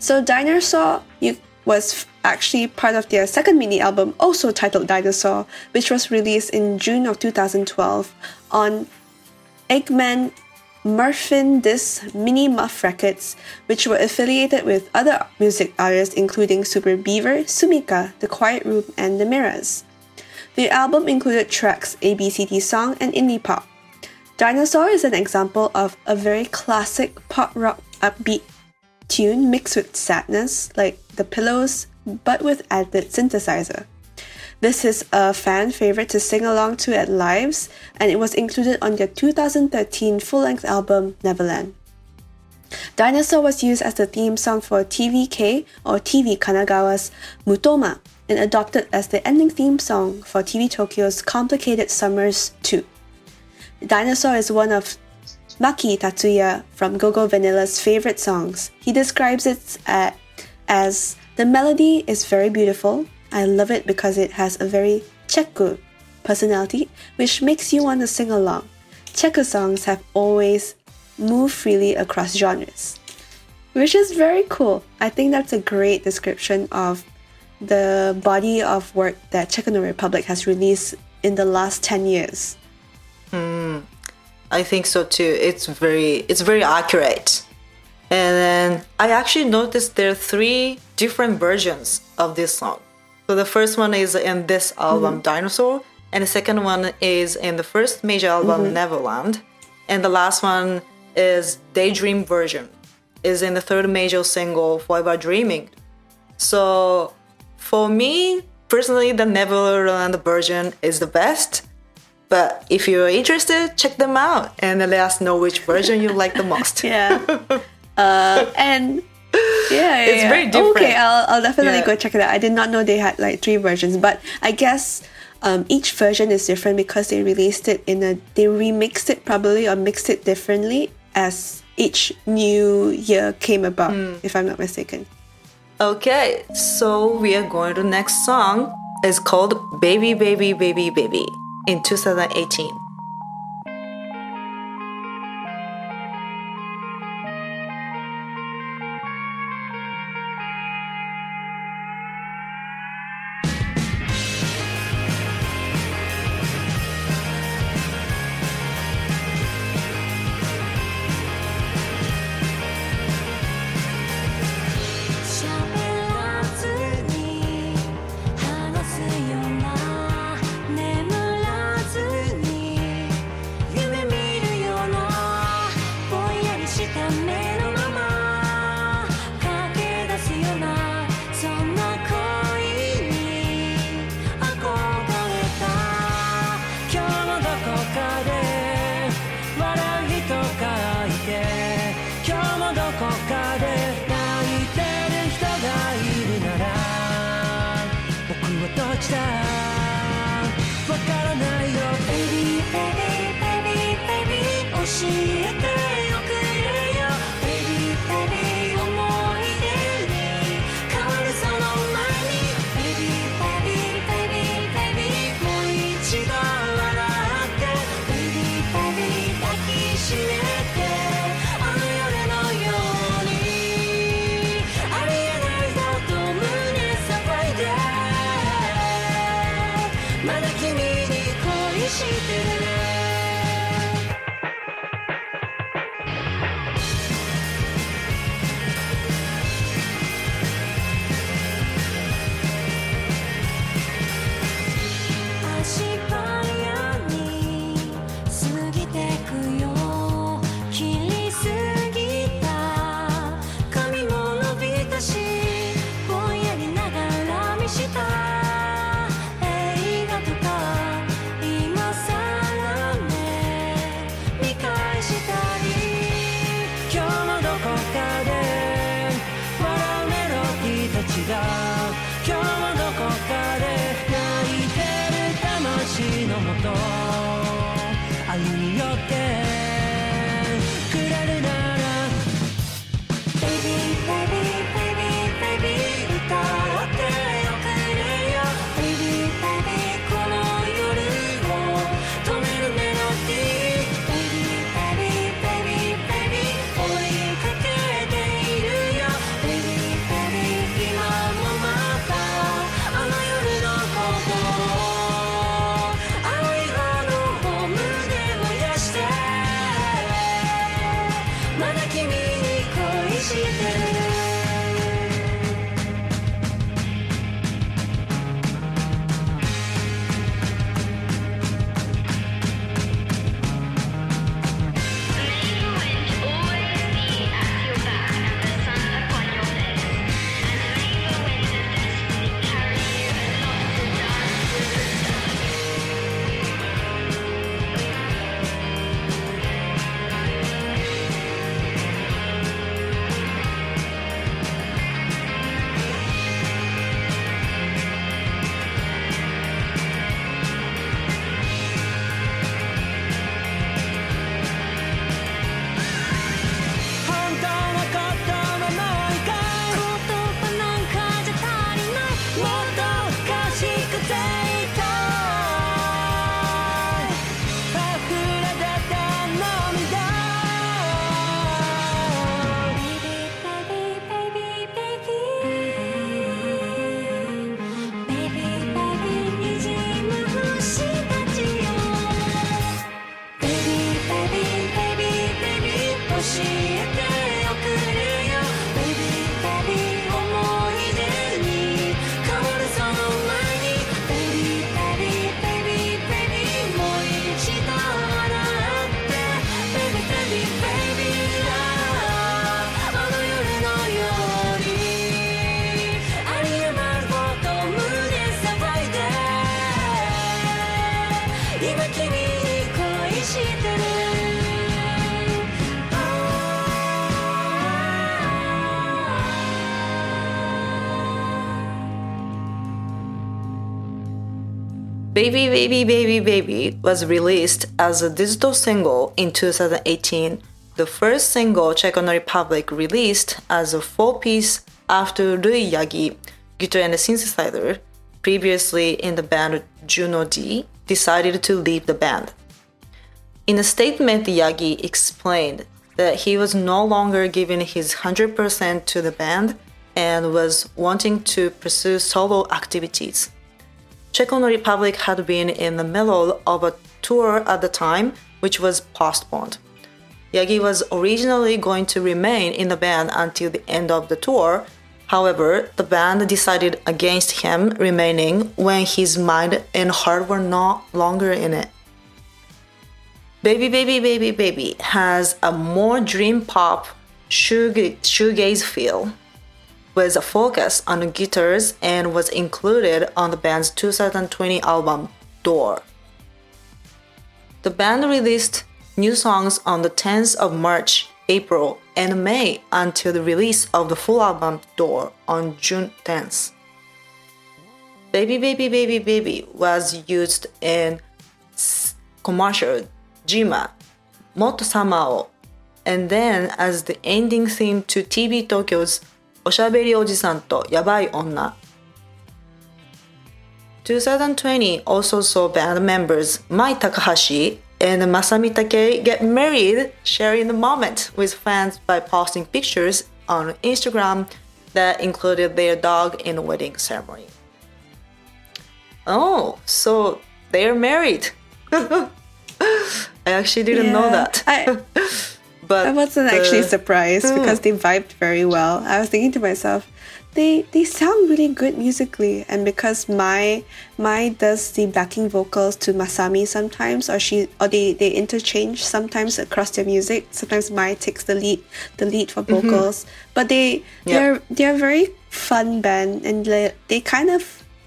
So Dinosaur was actually part of their second mini album, also titled Dinosaur, which was released in June of 2012 on Eggman Murffin Disc Mini Muff Records, which were affiliated with other music artists including Super Beaver, Sumika, The Quiet Room, and The Mirrors. The album included tracks ABCD Song and Indie Pop. Dinosaur is an example of a very classic pop rock upbeat tune mixed with sadness, like The Pillows, but with added synthesizer. This is a fan favorite to sing along to at lives, and it was included on their 2013 full length album Neverland. Dinosaur was used as the theme song for TVK or TV Kanagawa's Mutoma and adopted as the ending theme song for TV Tokyo's Complicated Summers 2. Dinosaur is one of Maki Tatsuya from Gogo Vanilla's favorite songs. He describes it uh, as the melody is very beautiful. I love it because it has a very cheku personality, which makes you want to sing along. Cheku songs have always moved freely across genres, which is very cool. I think that's a great description of the body of work that Czecho No Republic has released in the last 10 years. I think so too. It's very it's very accurate. And then I actually noticed there are three different versions of this song. So the first one is in this album mm-hmm. Dinosaur, and the second one is in the first major album mm-hmm. Neverland, and the last one is Daydream version. Is in the third major single Forever Dreaming. So for me personally, the Neverland version is the best. But if you're interested, check them out and let us know which version you like the most. Yeah. uh, and yeah, It's yeah. very different. Okay, I'll, I'll definitely Yeah. go check it out. I did not know they had like three versions, but I guess um, each version is different because they released it in a they remixed it probably or mixed it differently as each new year came about, Hmm. if I'm not mistaken. Okay, so we are going to the next song. It's called Baby Baby Baby Baby in 2018.「Baby Baby Baby Baby was released as a digital single in 2018, the first single Czecho No Republic released as a four piece after Rui Yagi, guitar and synthesizer, previously in the band Juno D, decided to leave the band. In a statement, Yagi explained that he was no longer giving his 100% to the band and was wanting to pursue solo activities. Czecho No Republic had been in the middle of a tour at the time, which was postponed. Yagi was originally going to remain in the band until the end of the tour. However, the band decided against him remaining when his mind and heart were no longer in it. Baby Baby Baby Baby has a more dream pop shoeg- shoegaze feel with a focus on guitars and was included on the band's 2020 album Door. The band released new songs on the 10th of March, April, and May until the release of the full album Door on June 10th. Baby Baby Baby Baby was used in commercial Jima, Moto Samao, and then as the ending theme to TV Tokyo's おしゃべりおじさんとやばい女 2020 also saw band members Mai Takahashi and Masami Takei get married, sharing the moment with fans by posting pictures on Instagram that included their dog in the wedding ceremony. Oh, so they're married. I actually didn't know Yeah. that. I, but I wasn't actually surprised Hmm. because they vibed very well. I was thinking to myself, they they sound really good musically, and because my my does the backing vocals to Masami sometimes, or she or they they interchange sometimes across their music. Sometimes Mai takes the lead the lead for vocals, but they they're they're a very fun band, and they, they kind of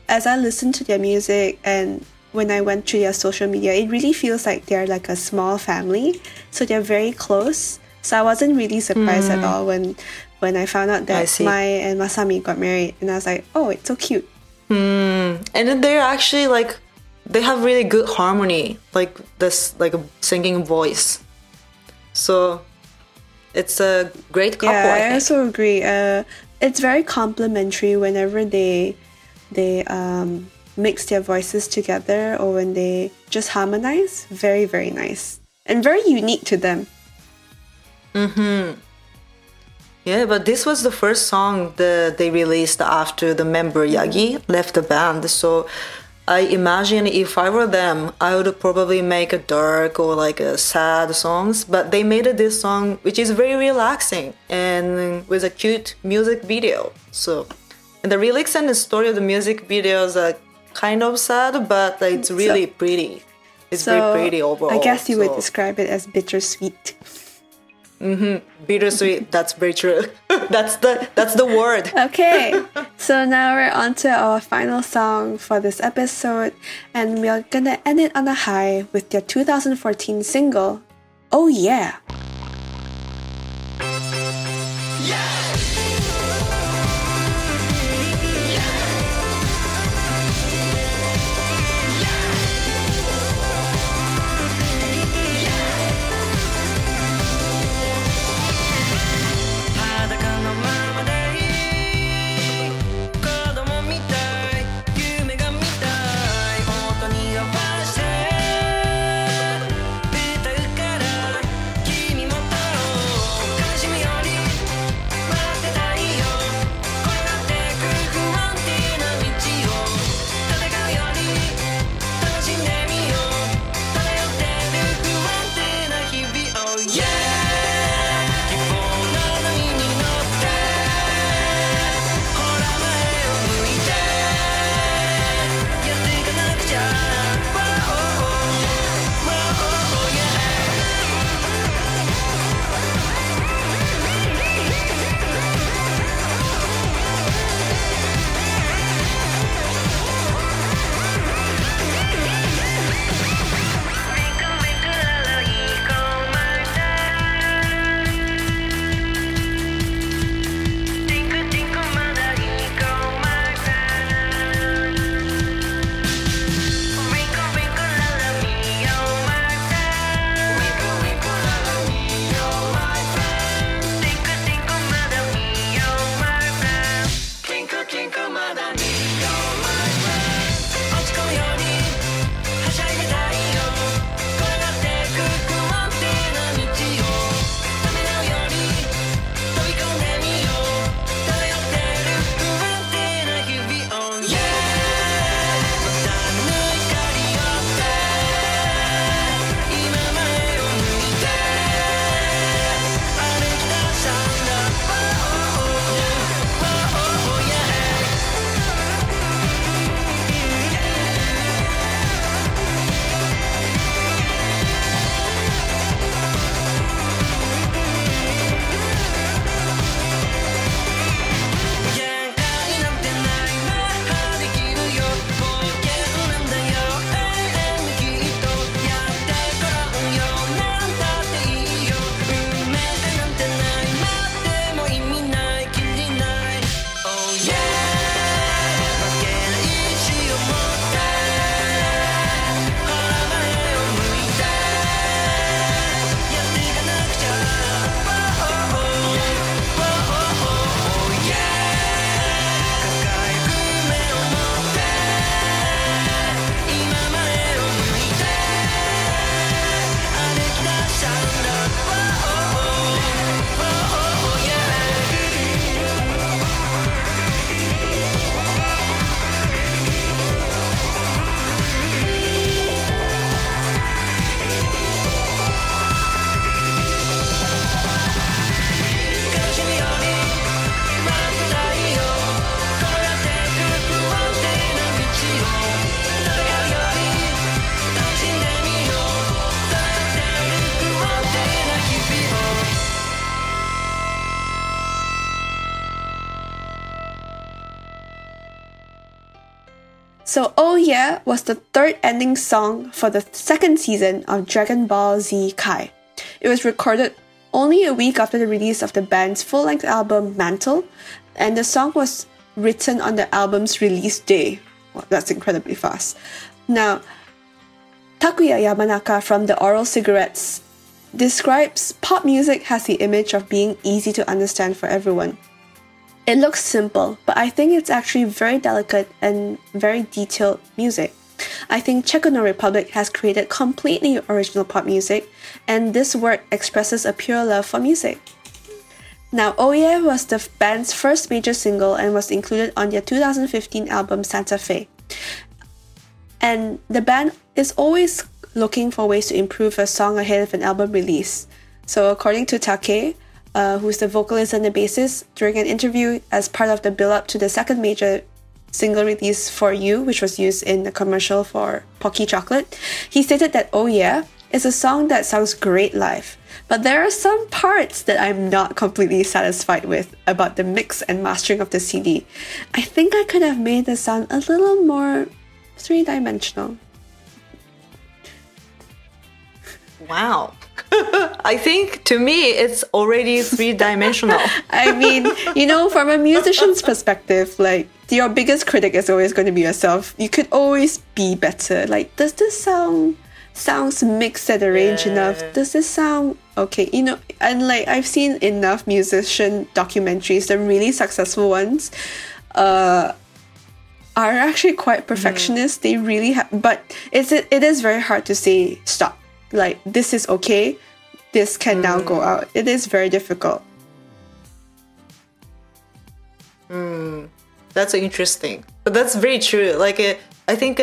as I listen to their music and when I went through their social media, it really feels like they're like a small family. So they're very close. So I wasn't really surprised at all when when I found out Hmm. That. Mai and Masami got married, and I was like, oh, it's so cute. and then they're actually like they have really good harmony like this like a singing voice so it's a great couple yeah, I I, also agree. Uh, it's very complimentary whenever they they um, mix their voices together or when they just harmonize. Very very nice. And very unique to them. Mm-hmm. yeah but this was the first song that they released after the member yagi left the band. So i imagine if i were them i would probably make a dark or like a sad songs. But they made this song which is very relaxing and with a cute music video. So and the lyrics and the story of the music videos are kind of sad but it's really pretty. It's So very pretty overall I guess you would describe it as bittersweet. Mhm, bittersweet that's very true. That's the that's the word. Okay, so now we're on to our final song for this episode, and we're gonna end it on a high with their 2014 single, Oh Yeah.「裸 So Oh Yeah was the third ending song for the second season of Dragon Ball Z Kai. It was recorded only a week after the release of the band's full-length album Mantle, and the song was written on the album's release day. Wow, that's incredibly fast. Now, Takuya Yamanaka from the Oral Cigarettes describes pop music has the image of being easy to understand for everyone. It looks simple, but I think it's actually very delicate and very detailed music. I think Czecho No Republic has created completely original pop music, and this work expresses a pure love for music. Now, Oh Yeah was the band's first major single and was included on their 2015 album Santa Fe. And the band is always looking for ways to improve a song ahead of an album release. So, according to Take, uh, who's the vocalist and the bassist, during an interview as part of the build up to the second major single release for You, which was used in the commercial for Pocky Chocolate, he stated that Oh Yeah is a song that sounds great live. But there are some parts that I'm not completely satisfied with about the mix and mastering of the CD. I think I could have made the sound a little more three dimensional. Wow. I think to me it's already three dimensional. I mean, you know, from a musician's perspective, like your biggest critic is always going to be yourself. You could always be better. Like, does this sound sounds mixed and arranged enough? Does this sound okay? You know, and like I've seen enough musician documentaries, the really successful ones, uh, are actually quite perfectionist. They really have, but it's it, it is very hard to say stop. Like this is okay. This can now go out. It is very difficult. Hmm. That's interesting. But that's very true. Like I think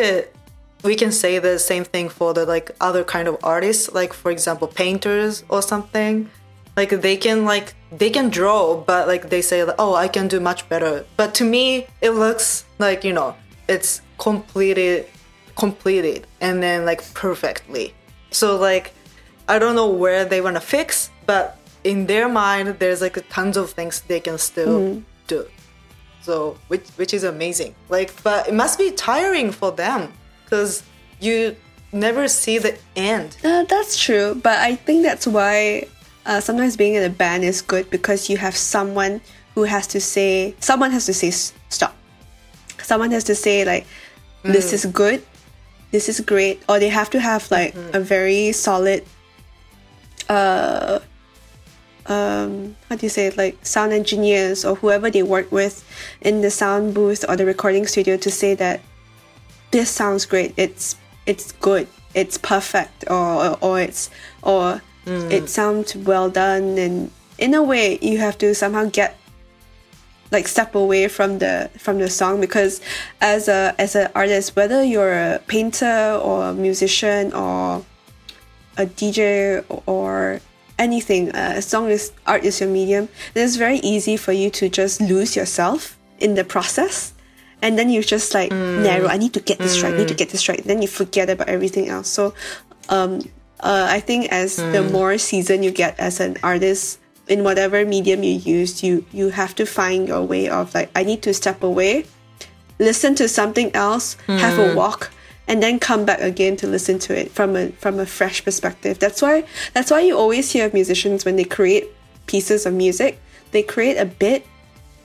we can say the same thing for the like other kind of artists, like for example painters or something. Like they can like they can draw, but like they say, like, oh, I can do much better. But to me, it looks like you know it's completed, completed, and then like perfectly. So like I don't know where they want to fix, but in their mind, there's like tons of things they can still do. So which which is amazing. Like, but it must be tiring for them because you never see the end. Uh, that's true, but I think that's why uh, sometimes being in a band is good because you have someone who has to say, someone has to say s- stop. Someone has to say like, this is good, this is great, or they have to have like a very solid, uh, um, how do you say it, like sound engineers or whoever they work with in the sound booth or the recording studio to say that this sounds great. It's it's good. It's perfect, or or, or it's or it sounds well done. And in a way, you have to somehow get like step away from the from the song because as a as an artist, whether you're a painter or a musician or a DJ or anything, uh, as long as art is your medium, then it's very easy for you to just lose yourself in the process. And then you just like narrow, I need to get this right, I need to get this right. Then you forget about everything else. So um, uh, I think as the more season you get as an artist, in whatever medium you use, you you have to find your way of like, I need to step away, listen to something else, have a walk, and then come back again to listen to it from a from a fresh perspective. That's why that's why you always hear musicians when they create pieces of music, they create a bit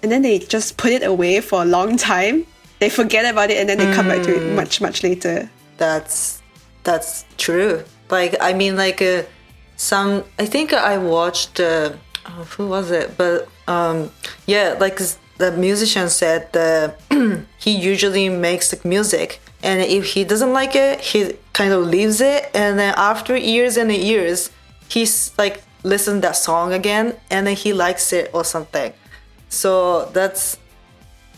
and then they just put it away for a long time. They forget about it and then they come back to it much much later. That's that's true. Like I mean, like uh, some. I think I watched. Uh, oh, who was it? But um, yeah, like the musician said that he usually makes the music, and if he doesn't like it, he kind of leaves it, and then after years and years, he's like listen that song again, and then he likes it or something. So that's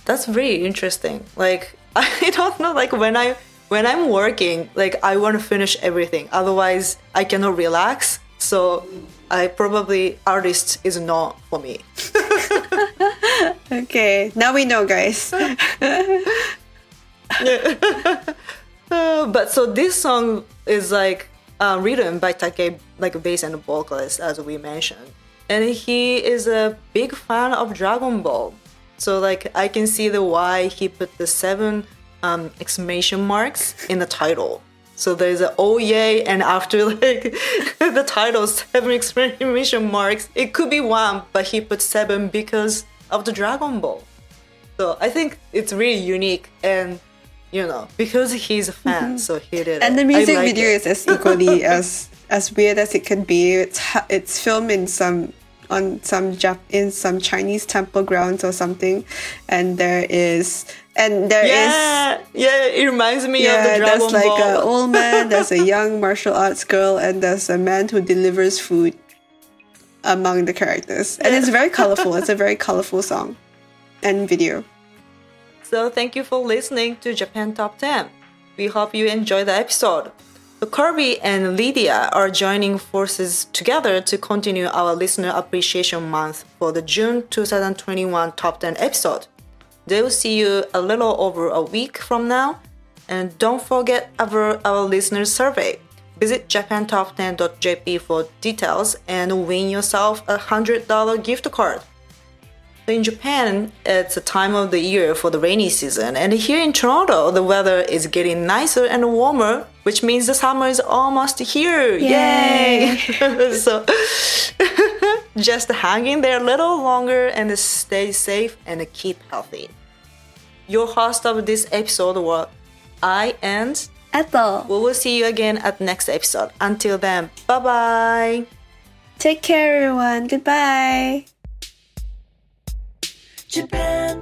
that's very interesting. Like I don't know, like when I when I'm working, like I want to finish everything. Otherwise, I cannot relax. So I probably artist is not for me. Okay, now we know, guys. Uh, but so this song is like uh, written by Take, like a bass and vocalist, as we mentioned, and he is a big fan of Dragon Ball. So like I can see the why he put the seven um, exclamation marks in the title. So there's a oh yay, and after like the title seven exclamation marks. It could be one, but he put seven because of the Dragon Ball. So I think it's really unique, and you know because he's a fan, mm-hmm. so he did it. And the music like video it. is as equally as as weird as it can be. It's it's filmed in some on some Jap- in some Chinese temple grounds or something, and there is and there is yeah, yeah. It reminds me of yeah, the Dragon there's like Ball. an old man, there's a young martial arts girl, and there's a man who delivers food among the characters. And it's very colorful. It's a very colorful song and video. So thank you for listening to Japan Top 10. We hope you enjoy the episode. So Kirby and Lydia are joining forces together to continue our listener appreciation month for the June 2021 Top 10 episode. They will see you a little over a week from now. And don't forget our, our listener survey. Visit japantop10.jp for details and win yourself a $100 gift card. In Japan, it's a time of the year for the rainy season, and here in Toronto, the weather is getting nicer and warmer, which means the summer is almost here. Yay! so just hang in there a little longer and stay safe and keep healthy. Your host of this episode was I, and Ethel, we will see you again at next episode. Until then, bye bye. take care, everyone. Goodbye. Japan